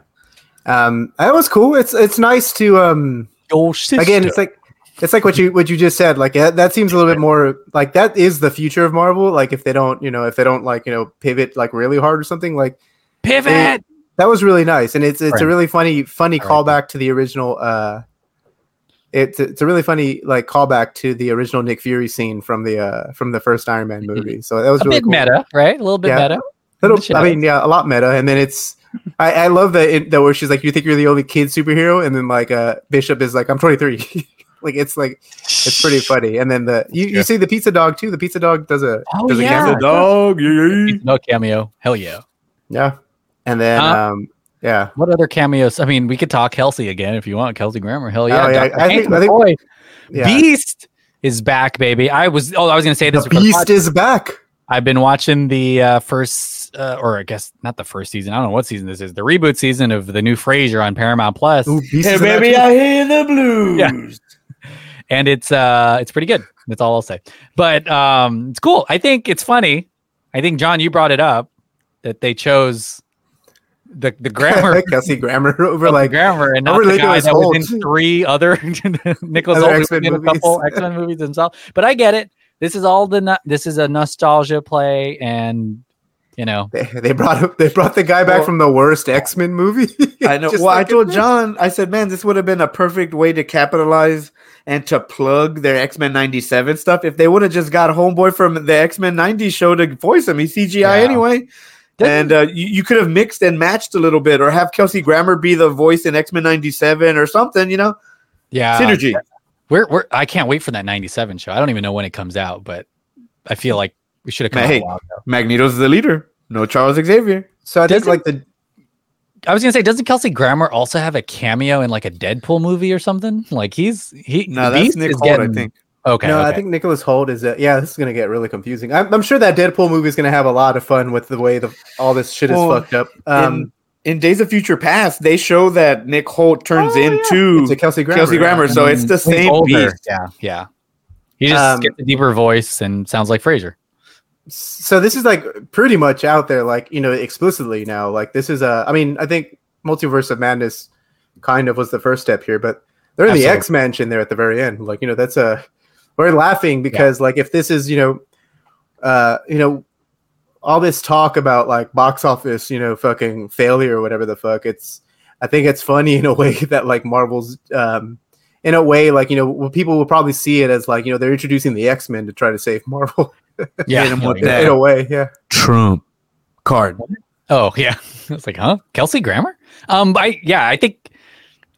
Um, that was cool. It's it's nice to um Oh, again. It's like it's like what you what you just said. Like that, that seems a little bit more like that is the future of Marvel. Like if they don't, you know, if they don't like you know pivot like really hard or something like pivot. It- that was really nice, and it's it's Right. a really funny funny Right. callback to the original. uh it's it's a really funny like callback to the original Nick Fury scene from the uh from the first Iron Man movie. So that was a really bit cool. meta, right? A little bit Yeah. meta. Little, I mean, yeah, a lot meta. And then it's, I, I love that it, that where she's like, "You think you're the only kid superhero?" And then like, uh, Bishop is like, "I'm 23." (laughs) like it's like it's pretty funny. And then the you, you see the pizza dog too. The pizza dog does a Oh, does a yeah. cameo. Dog, yeah. No cameo. Hell yeah. Yeah, and then Huh? um, yeah, What other cameos? I mean, we could talk Kelsey again if you want. Kelsey Grammer. Hell yeah. Oh, yeah, I think- I think- McCoy. yeah. Beast is back, baby. I was. Oh, I was gonna say this. the beast is back. I've been watching the uh, first, uh, or I guess not the first season. I don't know what season this is. The reboot season of the new Frasier on Paramount Plus, Ooh, Hey, baby. I hear the blues. Yeah. (laughs) and it's uh, it's pretty good. That's all I'll say. But um, it's cool. I think it's funny. I think John, you brought it up that they chose the the grammar (laughs) Kelsey Grammer (laughs) over of the like grammar and not over the guy Nicholas that was in three other (laughs) Nicholas Other Hoult X-Men in a movies. couple X Men movies himself. But I get it. This is all the no- this is a nostalgia play, and you know, they, they brought they brought the guy back Well- from the worst X Men movie. I know. Well, like I told. John, I said, man, this would have been a perfect way to capitalize and to plug their X Men 97 stuff if they would have just got a homeboy from the X Men 90s show to voice him. He's CGI Yeah. anyway. And uh, you, you could have mixed and matched a little bit, or have Kelsey Grammer be the voice in X Men 97 or something, you know? yeah, Synergy. We're we're I can't wait for that '97 show. I don't even know when it comes out, but I feel like we should have come Man, out hey. a while ago. Magneto's the leader. No Charles Xavier. So I think Doesn't- like the I was gonna say, doesn't Kelsey Grammer also have a cameo in like a Deadpool movie or something? Like he's he. No, that's Beast Nick is Hoult, I think. Okay, no, I think Nicholas Hoult is. A, yeah, this is gonna get really confusing. I'm, I'm sure that Deadpool movie is gonna have a lot of fun with the way the all this shit is Well, fucked up. Um, in, in Days of Future Past, they show that Nick Hoult turns Oh, yeah. into It's a Kelsey Grammer, Kelsey Grammer, yeah. so it's the same older. beast. Yeah, yeah. He just Um, gets a deeper voice and sounds like Frasier. so this is like pretty much out there, like you know, explicitly now. Like this is a. I mean, I think Multiverse of Madness kind of was the first step here, but they're in the X Mansion there at the very end. Like you know, that's a. We're laughing because like if this is you know, uh, you know, all this talk about like box office, you know, fucking failure or whatever the fuck. It's. I think it's funny (laughs) in a way that like Marvel's. um in a way, like you know, well, people will probably see it as like you know they're introducing the X Men to try to save Marvel. (laughs) Yeah, him with in, that. in a way, yeah. Trump card. Oh yeah, (laughs) it's like, huh? Kelsey Grammer? Um, I yeah, I think.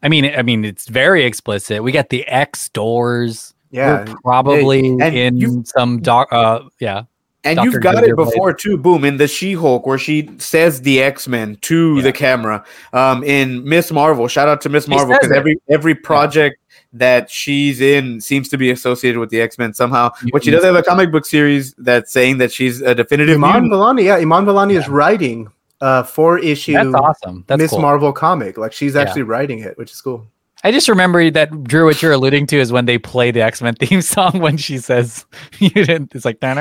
I mean, I mean, it's very explicit. We got the X doors. Yeah, We're probably and in you've- some doc. Uh, yeah, And Dr. you've got Xavier it before too. Boom in the She-Hulk, where she says the X-Men to the camera. Um, in Miss Marvel, shout out to Miss Marvel because every every project that she's in seems to be associated with the X-Men somehow. But she does have a comic book series that's saying that she's a definitive Iman. Vellani, yeah, Iman Vellani is writing a four issue that's awesome. That's Miss cool. Marvel comic. Like she's Yeah. actually writing it, which is cool. I just remember that Drew. What you're alluding to is when they play the X Men (laughs) theme song when she says (laughs) you didn't. It's like That's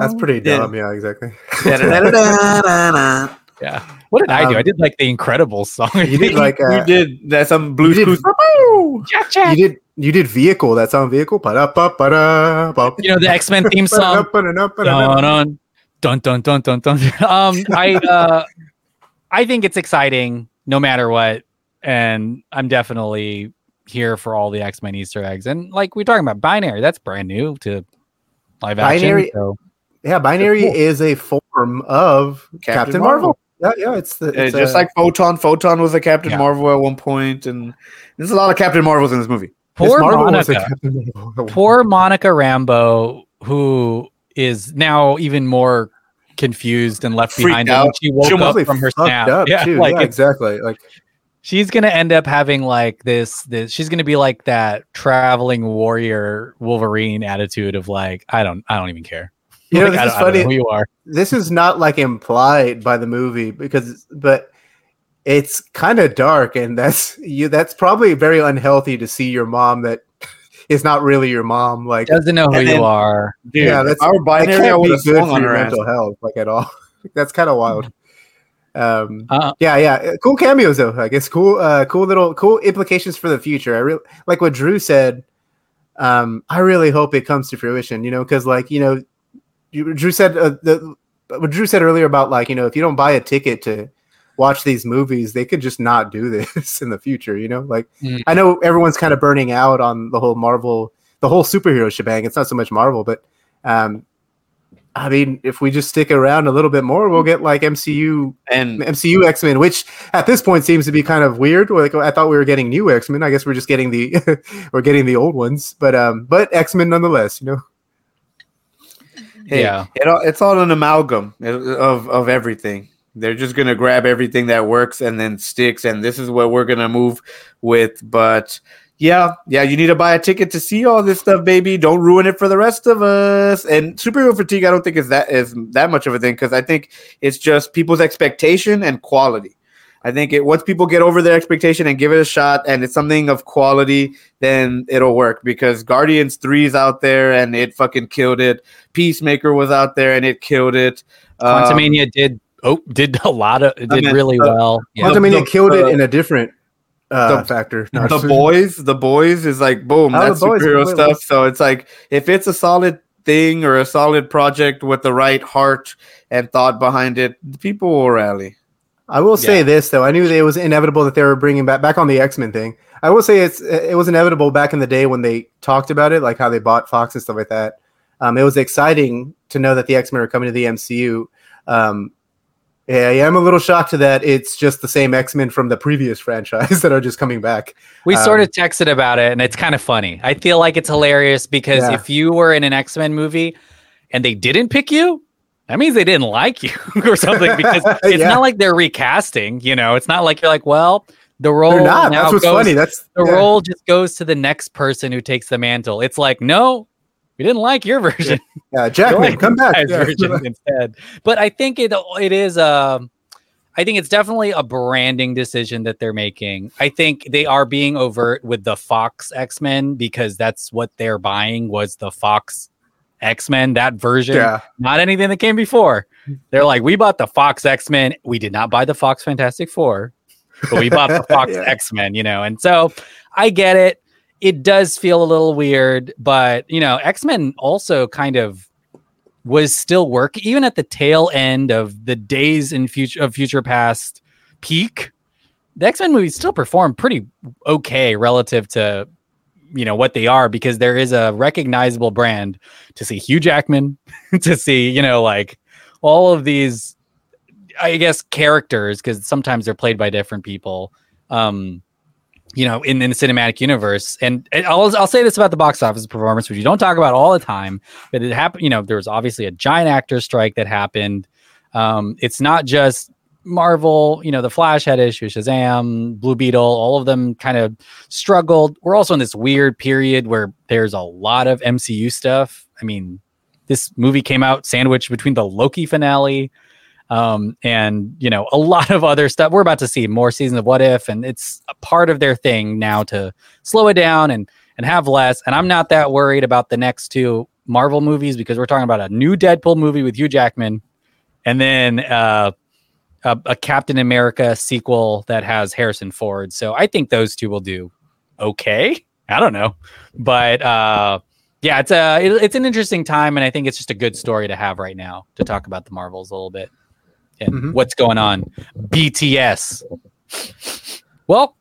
that's pretty dumb. Yeah, exactly. (laughs) Yeah. What did I do? Um, I did like the Incredibles song. You did like you uh, did that's some Blue's you Clues. did- Jack, Jack. you did you did vehicle that song vehicle. Ba-da-ba-ba-da, ba- You know the X Men theme song. dun, dun dun dun dun dun dun. Um, I uh, I think it's exciting no matter what, and I'm definitely here for all the X Men Easter eggs. And like we're talking about binary, that's brand new to live action. So Yeah, binary Cool. is a form of Captain, Captain Marvel. Marvel. Yeah, yeah, it's the Uh, it's just a- like Photon. Photon was a Captain Yeah. Marvel at one point, and there's a lot of Captain Marvels in this movie. Poor Marvel was a Monica, Captain Marvel. poor Monica Rambeau, who is now even more confused and left Freaked behind than when out. she woke She up from her fucked snap. up, (laughs) Yeah, too. like yeah, exactly. Like she's gonna end up having like this this she's gonna be like that traveling warrior wolverine attitude of like i don't i don't even care You know, Like, this I is I don't know funny. who you are This is not like implied by the movie because, but it's kind of dark, and that's you. That's probably very unhealthy to see your mom that (laughs) is not really your mom. Like, doesn't know who you then- are Dude, yeah, that's our were that can't would be good for your her ass. mental health, like at all. (laughs) that's kind of wild. Um, uh, yeah, yeah, cool cameos though. I guess cool, uh, cool little, cool implications for the future. I really like what Drew said. Um, I really hope it comes to fruition. You know, because like you know, you- Drew said uh, the what Drew said earlier about like you know if you don't buy a ticket to watch these movies, they could just not do (laughs) this in the future. You know, like Mm. I know everyone's kind of burning out on the whole Marvel, the whole superhero shebang. It's not so much Marvel, but um, I mean, if we just stick around a little bit more, we'll get like MCU And MCU X Men, which at this point seems to be kind of weird. Like I thought we were getting new X Men. I guess we're just getting the (laughs) we're getting the old ones, but um, but X Men nonetheless. You know, hey, Yeah. it all, it's all an amalgam of of everything. They're just gonna grab everything that works and then sticks, and this is what we're gonna move with. But yeah, yeah, you need to buy a ticket to see all this stuff, baby. Don't ruin it for the rest of us. And superhero fatigue, I don't think is that is that much of a thing because I think it's just people's expectation and quality. I think it once people get over their expectation and give it a shot, and it's something of quality, then it'll work. Because Guardians Three is out there and it fucking killed it. Peacemaker was out there and it killed it. Um, Quantumania did oh did a lot of did mean, really uh, well yeah. Quantumania the- killed the- it in a different uh, the- factor. No, the boys, the boys is like boom, Oh, The that's Boys, superhero wait, stuff. So it's like if it's a solid thing or a solid project with the right heart and thought behind it, the people will rally. I will say Yeah. this though. I knew it was inevitable that they were bringing back back on the X Men thing. I will say it's it was inevitable back in the day when they talked about it, like how they bought Fox and stuff like that. Um, it was exciting to know that the X Men are coming to the MCU. Um, yeah, yeah, I'm a little shocked to that. It's just the same X Men from the previous (laughs) franchise that are just coming back. We sort Um, of texted about it, and it's kind of funny. I feel like it's hilarious because Yeah. if you were in an X Men movie and they didn't pick you, that means they didn't like you (laughs) or something. (laughs) Because it's Yeah. not like they're recasting. You know, it's not like you're like, well, the role They're not. now That's what's goes- funny. That's the yeah. role just goes to the next person who takes the mantle. It's like, no, we didn't like your version. Yeah, Jackman, ahead, come back. (laughs) instead. But I think it it is um I think it's definitely a branding decision that they're making. I think they are being overt with the Fox X-Men because that's what they're buying was the Fox X-Men, that version, Yeah. not anything that came before. They're like, we bought the Fox X-Men. We did not buy the Fox Fantastic Four, but we bought the (laughs) Fox Yeah. X-Men, you know. And so I get it. It does feel a little weird, but you know, X-Men also kind of was still work even at the tail end of the days in future of future past peak. The x-men movies still perform pretty okay relative to you know what they are because there is a recognizable brand to see hugh jackman (laughs) to see you know like all of these i guess characters because sometimes they're played by different people. Um you know in, in the cinematic universe. And, I'll, I'll say this about the box office performance which you don't talk about all the time but it happened you know there was obviously a giant actor strike that happened. Um it's not just marvel you know the flash had issues shazam blue beetle all of them kind of struggled. We're also in this weird period where there's a lot of mcu stuff. I mean this movie came out sandwiched between the loki finale um, and you know a lot of other stuff. We're about to see more seasons of What If, and it's a part of their thing now to slow it down and and have less. And I'm not that worried about the next two Marvel movies because we're talking about a new Deadpool movie with Hugh Jackman, and then uh, a, a Captain America sequel that has Harrison Ford. So I think those two will do okay. I don't know, but uh, yeah, it's a it- it's an interesting time, and I think it's just a good story to have right now to talk about the Marvels a little bit and Mhm. what's going on. BTS. Well,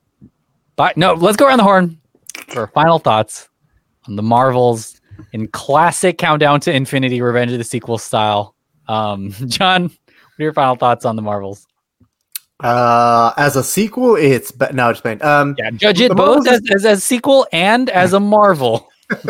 but no, let's go around the horn for final thoughts on the Marvels in classic Countdown to Infinity Revenge of the Sequel style. Um, (laughs) John, what are your final thoughts on the Marvels? Uh, as a sequel, it's but no, just playing. Um, Yeah, judge it both as, as a sequel and as a Marvel. (laughs)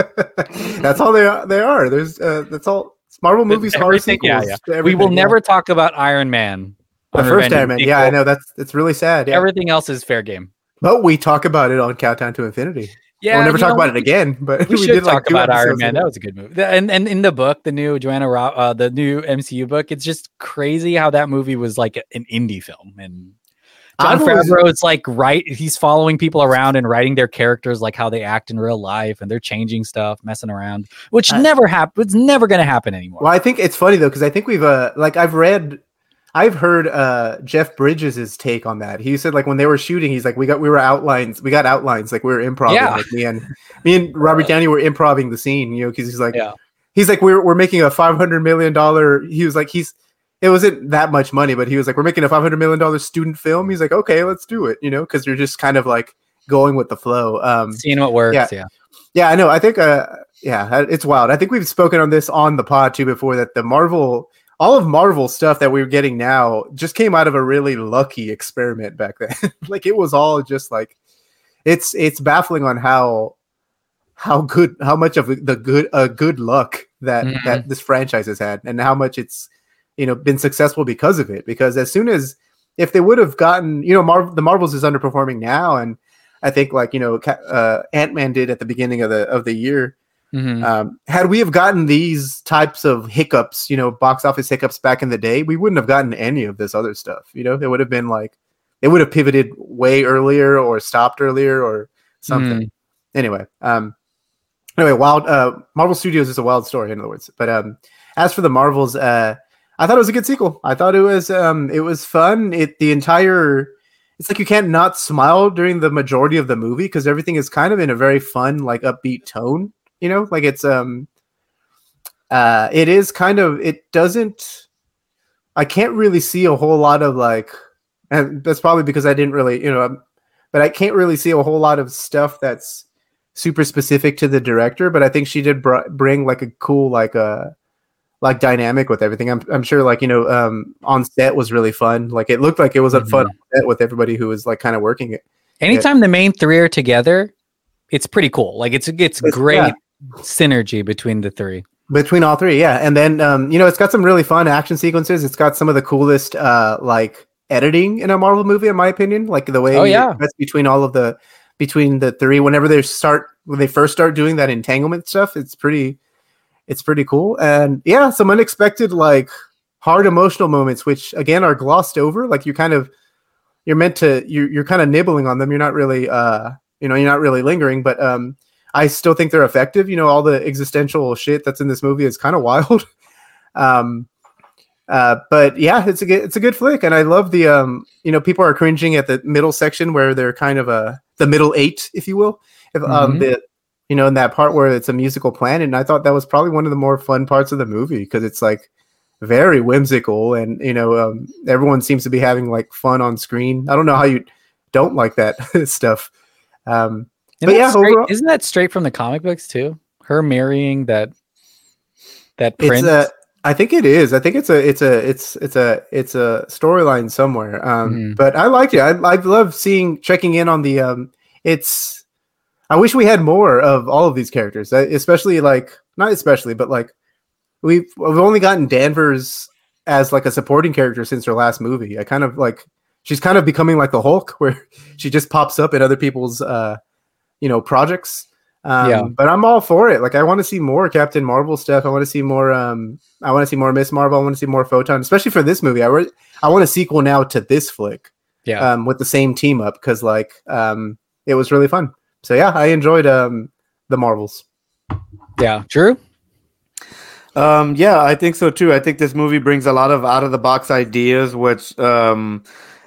that's all they are. They are. There's uh, that's all. Marvel movies are sequels. yeah, yeah. We will yeah. never talk about Iron Man The first Iron Man. Yeah, I know that's it's really sad. Yeah. Everything else is fair game. but we talk about it on Countdown to Infinity. Yeah, we'll never talk know, about it again. But We, (laughs) we, should did talk two about Iron Man. That was a good movie. And and in the book, the new Joanna, Ro- uh, the new MCU book, it's just crazy how that movie was like an indie film. And John always- Favreau is like right. He's following people around and writing their characters like how they act in real life, and they're changing stuff, messing around, which never happened. It's never going to happen anymore. Well, I think it's funny though because I think we've uh like I've read, I've heard uh Jeff Bridges' take on that. He said like when they were shooting, he's like we got we were outlines, we got outlines, like we were improv. Yeah. Like me and me and Robert Downey were improving the scene, you know, because he's like Yeah. he's like we're we're making a five hundred million dollar. He was like he's it wasn't that much money, but he was like we're making a five hundred million dollar student film. He's like okay, let's do it, you know, because you're just kind of like going with the flow. Um, Seeing what works. yeah. Yeah. yeah, I know. I think, uh, yeah, it's wild. I think we've spoken on this on the pod too before that the Marvel, all of Marvel stuff that we're getting now just came out of a really lucky experiment back then. (laughs) like it was all just like, it's it's baffling on how how good how much of the good uh, good luck that Mhm. that this franchise has had and how much it's you know been successful because of it. Because as soon as if they would have gotten you know Mar- the Marvels is underperforming now and I think like you know uh, Ant Man did at the beginning of the of the year. Mhm. Um, had we have gotten these types of hiccups, you know, box office hiccups back in the day, we wouldn't have gotten any of this other stuff. You know, it would have been like it would have pivoted way earlier or stopped earlier or something. Anyway, um, anyway, wild uh, Marvel Studios is a wild story, in other words. But um, as for the Marvels, uh, I thought it was a good sequel. I thought it was um, it was fun. It the entire it's like you can't not smile during the majority of the movie because everything is kind of in a very fun, like upbeat tone. You know, like it's um, uh, it is kind of it doesn't. I can't really see a whole lot of like, and that's probably because I didn't really, you know, um, but I can't really see a whole lot of stuff that's super specific to the director. But I think she did br- bring like a cool like uh like dynamic with everything. I'm I'm sure like you know um on set was really fun. Like it looked like it was a fun set with everybody who was like kind of working it. Anytime the main three are together, it's pretty cool. Like it's it's It's- great yeah. synergy between the three. between all three yeah and then um you know it's got some really fun action sequences it's got some of the coolest uh like editing in a marvel movie in my opinion like the way Oh, yeah. that's between all of the between the three whenever they start when they first start doing that entanglement stuff it's pretty it's pretty cool. And yeah some unexpected like hard emotional moments which again are glossed over. Like you kind of you're meant to you're, you're kind of nibbling on them. You're not really uh you know you're not really lingering. But um i still think they're effective. You know all the existential shit that's in this movie is kind of (laughs) wild. Um uh but yeah it's a good it's a good flick. And i love the um you know people are cringing at the middle section where they're kind of a the middle eight if you will. If um Mhm. the you know in that part where it's a musical planet and i thought that was probably one of the more fun parts of the movie because it's like very whimsical and you know um, everyone seems to be having like fun on screen i don't know how you don't like that (laughs) stuff um Isn't but that yeah straight, overall, isn't that straight from the comic books too? Her marrying that that it's prince. a i think it is i think it's a it's a it's it's a it's a storyline somewhere um Mhm. but i liked it i i love seeing checking in on the um it's i wish we had more of all of these characters especially like not especially but like we've we've only gotten danvers as like a supporting character since her last movie i kind of like she's kind of becoming like the hulk (laughs) where she just pops up in other people's uh you know projects um, Yeah. but I'm all for it. Like I want to see more Captain Marvel stuff. I want to see more. Um, I want to see more Miss Marvel. I want to see more Photon, especially for this movie. I re- I want a sequel now to this flick. Yeah. Um, with the same team up because like um, it was really fun. So yeah, I enjoyed um the Marvels. yeah. Drew? Um, yeah, I think so too. I think this movie brings a lot of out of the box ideas, which um,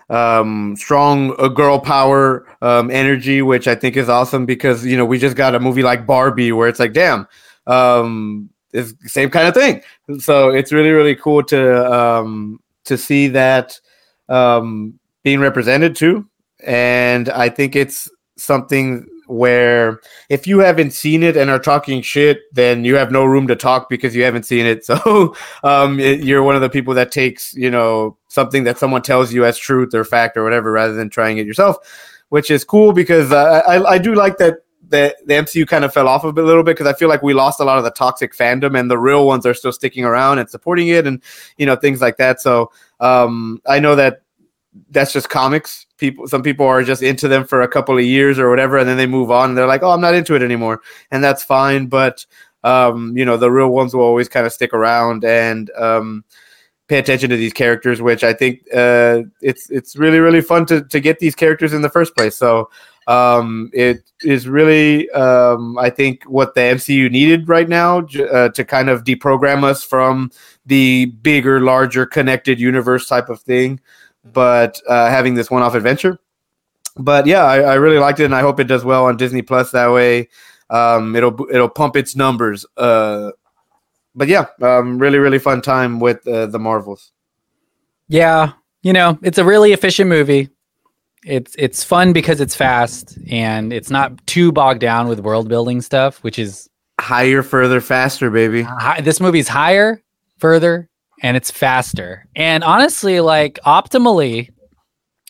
um, strong uh, girl power um, energy, which I think is awesome because you know we just got a movie like Barbie where it's like, damn, um, it's the same kind of thing. So it's really really cool to um, to see that um, being represented too, and I think it's something where if you haven't seen it and are talking shit, then you have no room to talk because you haven't seen it. (laughs) So um, it- you're one of the people that takes you know something that someone tells you as truth or fact or whatever, rather than trying it yourself, which is cool because uh, I I do like that the the MCU kind of fell off a bit, a little bit because I feel like we lost a lot of the toxic fandom, and the real ones are still sticking around and supporting it, and you know things like that. So um, I know that that's just comics. People, some people are just into them for a couple of years or whatever, and then they move on. And they're like, "Oh, I'm not into it anymore," and that's fine. But um, you know, the real ones will always kind of stick around and um, pay attention to these characters, which I think uh, it's it's really really fun to to get these characters in the first place. So um, it is really um, I think what the MCU needed right now uh, to kind of deprogram us from the bigger, larger, connected universe type of thing but uh, having this one-off adventure. But yeah, I, I, really liked it, and I hope it does well on Disney Plus. That way, um, it'll it'll pump its numbers. Uh, but yeah, um, really really fun time with uh, the Marvels. Yeah, you know, it's a really efficient movie. It's it's fun because it's fast and it's not too bogged down with world building stuff, which is higher, further, faster, baby. High, this movie's higher, further, and it's faster. And honestly, like optimally,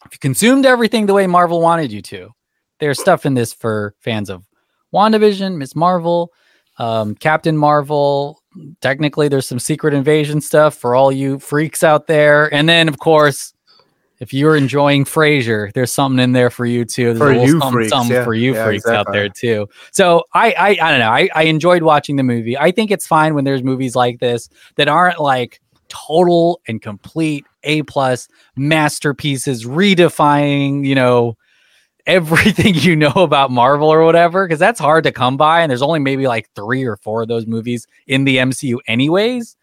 if you consumed everything the way Marvel wanted you to, there's stuff in this for fans of WandaVision, Ms. Marvel, um, Captain Marvel. Technically, there's some Secret Invasion stuff for all you freaks out there. And then, of course, if you're enjoying Frasier, there's something in there for you too. There's for you some, freaks, some yeah. for you yeah, freaks exactly. out there too. So I, I, I don't know. I, I enjoyed watching the movie. I think it's fine when there's movies like this that aren't like total and complete A plus masterpieces, redefining, you know, (laughs) everything you know about Marvel or whatever, because that's hard to come by. And there's only maybe like three or four of those movies in the MCU, anyways.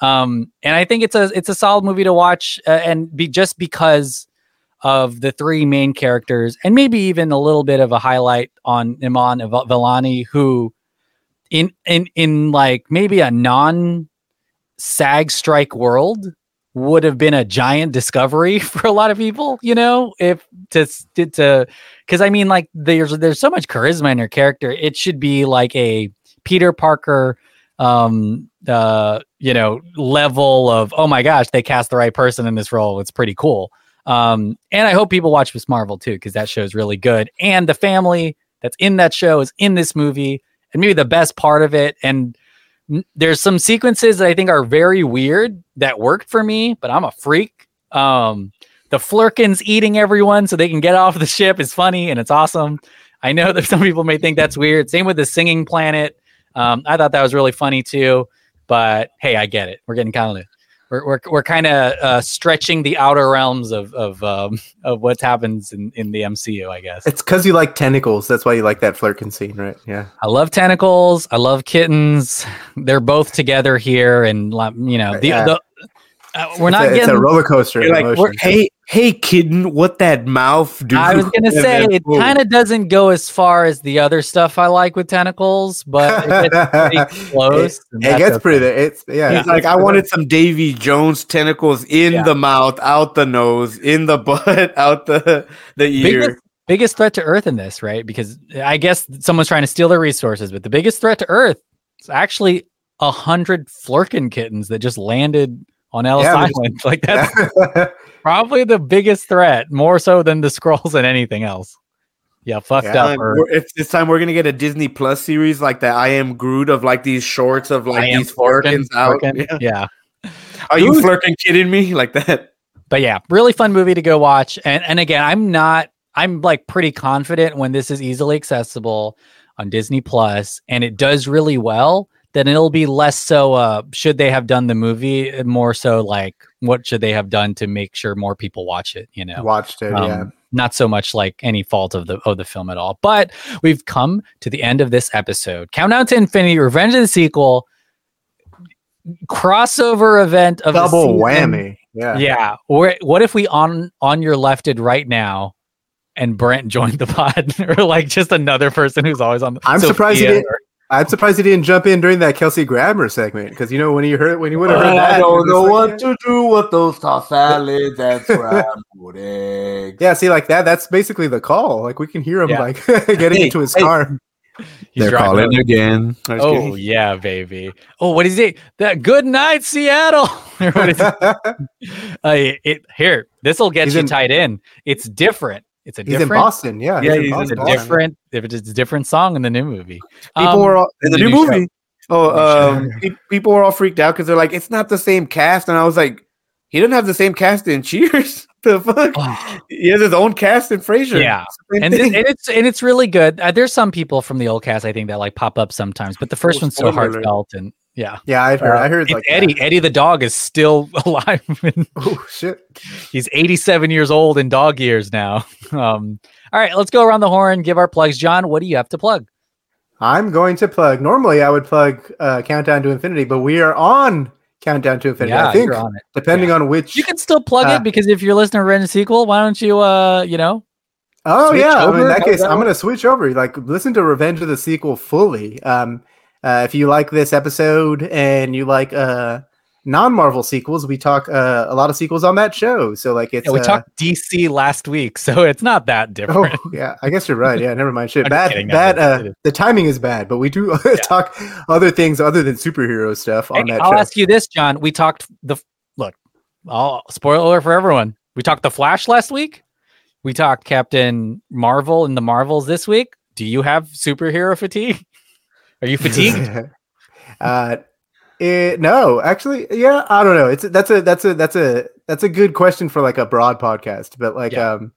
Um, and I think it's a it's a solid movie to watch, uh, and be just because of the three main characters, and maybe even a little bit of a highlight on Iman Vellani, who in in in like maybe a non SAG strike world would have been a giant discovery (laughs) for a lot of people, you know, if to to because I mean, like there's there's so much charisma in her character. It should be like a Peter Parker, um, uh, you know, level of oh my gosh, they cast the right person in this role. It's pretty cool. Um, and I hope people watch Miss Marvel too because that show is really good. And the family that's in that show is in this movie, and maybe the best part of it and there's some sequences that I think are very weird that worked for me, but I'm a freak. Um, the Flerkens eating everyone so they can get off the ship is funny and it's awesome. I know that (laughs) some people may think that's weird. Same with the singing planet. Um, I thought that was really funny too. But hey, I get it. We're getting kind of we're we're, we're kind of uh, stretching the outer realms of of um, of what happens in, in the MCU. I guess it's because you like tentacles. That's why you like that Flerken scene, right? Yeah. I love tentacles. I love kittens. They're both together here, and you know the, Yeah. the uh, we're It's not a, getting. it's a roller coaster. of like, emotions. hey, hey, kitten, what that mouth do? I was gonna say it kind of doesn't go as far as the other stuff I like with tentacles, but it gets (laughs) pretty close. It, it gets okay. pretty. It's yeah. It's like I wanted some Davy Jones tentacles in Yeah. the mouth, out the nose, in the (laughs) butt, out the the ear. biggest, biggest threat to Earth in this, right? Because I guess someone's trying to steal their resources, but the biggest threat to Earth is actually a hundred Flerken kittens that just landed on Ellis Yeah, Island. (laughs) Like that's (laughs) probably the biggest threat, more so than the Skrulls and anything else. Yeah, fucked Yeah, up. Um, if this time we're gonna get a Disney Plus series like the I Am Groot of like these shorts of like I these flerkens out. Flerken. Yeah. Yeah. Are you flirking kidding me (laughs) like that? but yeah, really fun movie to go watch. And and again, I'm not I'm like pretty confident when this is easily accessible on Disney Plus and it does really well, then it'll be less so uh should they have done the movie and more so like what should they have done to make sure more people watch it, you know. Watched it. Um, yeah. Not so much like any fault of the of the film at all. But we've come to the end of this episode. Countdown to Infinity, Revenge of the Sequel, crossover event of Double whammy. Yeah. Yeah. Or what if we on on your lefted right now and Brent joined the (laughs) pod or like just another person who's always on the I'm surprised he Sophia didn't. I'm surprised he didn't jump in during that Kelsey Grammer segment because you know when you heard when you would have heard that. you would've just like, to do with those tossed salads and scrambled (laughs) eggs. Yeah, see, like that. That's basically the call. Like we can hear him Yeah. like (laughs) getting Hey, into his hey. car. He's driving over- again. Oh yeah, baby. Oh, what is it? That good night, Seattle. (laughs) Or what is it? Uh, it here, this will get He's you in- tied in. It's different. It's a He's in different. Boston. Yeah, Yeah, in he's in It's a different. If it's a different song in the new movie. People Um, were all, in the, the new, new show. movie. Oh, New um, people were all freaked out because they're like, it's not the same cast, and I was like, he didn't have the same cast in Cheers. (laughs) the fuck? He has his own cast in Frasier. Yeah, and, and it's and it's really good. Uh, there's some people from the old cast I think that like pop up sometimes, but the first Oh, one's so heartfelt and yeah. Yeah, I heard. I heard like Eddie. Eddie the dog is still (laughs) alive. Oh shit! He's 87 years old in dog years now. (laughs) Um, all right, let's go around the horn. Give our plugs. John, what do you have to plug? I'm going to plug. Normally, I would plug uh, Countdown to Infinity, but we are on Countdown to Infinity. Yeah, I think you're on it. depending on which. You can still plug Uh, it because if you're listening to Ren sequel, why don't you uh you know Oh switch yeah, I mean, in that case, that I'm gonna switch over. Like, listen to Revenge of the Sequel fully. Um, uh, if you like this episode and you like uh non-Marvel sequels, we talk uh, a lot of sequels on that show. So like, it's yeah, we uh, talked DC last week, so it's not that Oh different. (laughs) yeah, I guess you're right. Yeah, never mind. Shit, (laughs) bad, kidding, bad. Uh, the timing is bad, but we do (laughs) talk other things other than superhero stuff on Hey, that I'll show. ask you this, John. We talked the look. I'll spoiler for everyone. We talked the Flash last week. We talked Captain Marvel and the Marvels this week. Do you have superhero fatigue? Are you fatigued? (laughs) uh, it, no, actually, yeah, I don't know. It's that's a that's a that's a that's a good question for like a broad podcast. But like, Yeah. um,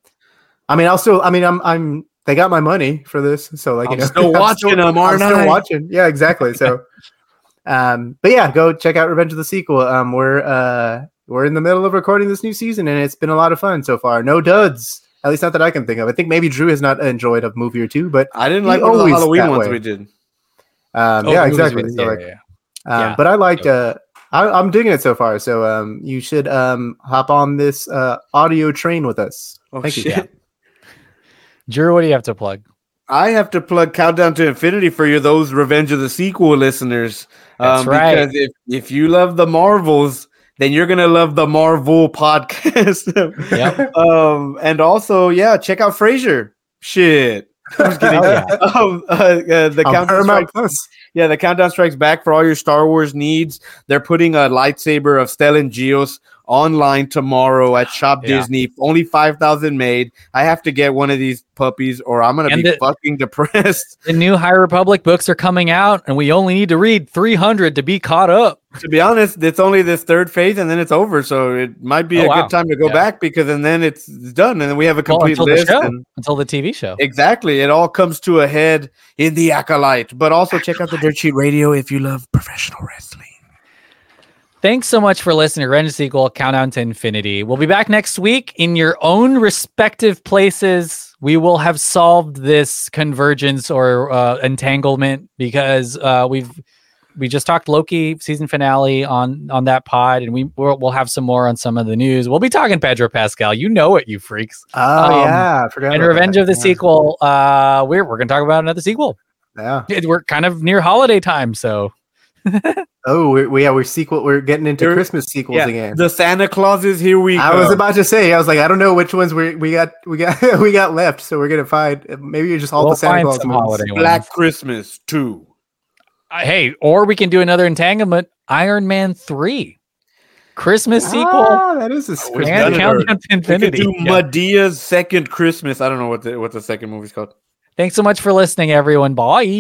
I mean, I'll still. I mean, I'm I'm. They got my money for this, so like, you I'm know, still (laughs) watching them, I'm aren't still I? watching. Yeah, exactly. So, (laughs) um, but yeah, go check out Revenge of the Sequel. Um, we're uh we're in the middle of recording this new season, and it's been a lot of fun so far. No duds. At least not that I can think of. I think maybe Drew has not enjoyed a movie or two, but I didn't like one of the Halloween ones way. we did. Um, Oh, yeah, exactly. we- So yeah, like, yeah, yeah. um, Yeah. but I liked. Uh, I, I'm digging it so far. So um, you should um hop on this uh audio train with us. Oh, Thank you. shit. Drew, what do you have to plug? I have to plug Countdown to Infinity for you, those Revenge of the Sequel listeners. That's um, right. Because if, if you love the Marvels, then you're gonna love the Marvel (laughs) podcast. Yep. um, and also, yeah, check out Frasier. Shit. I'm just kidding. Oh, yeah. um, uh, uh, the On Countdown Paramount Plus. yeah, the Countdown Strikes Back for all your Star Wars needs. They're putting a lightsaber of Stellan Gios online tomorrow at ah, Shop Yeah. Disney. Only five thousand made. I have to get one of these puppies, or I'm gonna And be the- fucking depressed. (laughs) The new High Republic books are coming out, and we only need to read 300 to be caught up. to be honest, it's only this third phase and then it's over. So it might be Oh, a wow. good time to go Yeah. back because and then it's done and then we have a Well, complete until the list. show, and- until the TV show. exactly. It all comes to a head in the acolyte. But also check out the Dirt Sheet Radio if you love professional wrestling. Thanks so much for listening to Ren Sequel Countdown to Infinity. We'll be back next week in your own respective places. We will have solved this convergence or uh, entanglement because uh, we've we just talked Loki season finale on on that pod, and we we'll, we'll have some more on some of the news. We'll be talking Pedro Pascal. You know it, you freaks. Oh Um, yeah, and Revenge that. of the Yeah. Sequel. Uh, we're we're gonna talk about another sequel. Yeah. It- We're kind of near holiday time, so Oh, we, we yeah we're sequel. We're getting into We're- Christmas sequels Yeah, again. the Santa Claus is here we I go. was about to say. I was like, I don't know which ones we we got we got (laughs) we got left. So we're gonna find maybe it's just all We'll the Santa Claus some movies. holiday ones. Black Christmas two. Uh, hey, or we can do another entanglement. Iron Man three, Christmas sequel, Ah, that is a we've Christmas And Countdown to Infinity. do Yeah. Madea's second Christmas. I don't know what the what the second movie's called. Thanks so much for listening, everyone. Bye.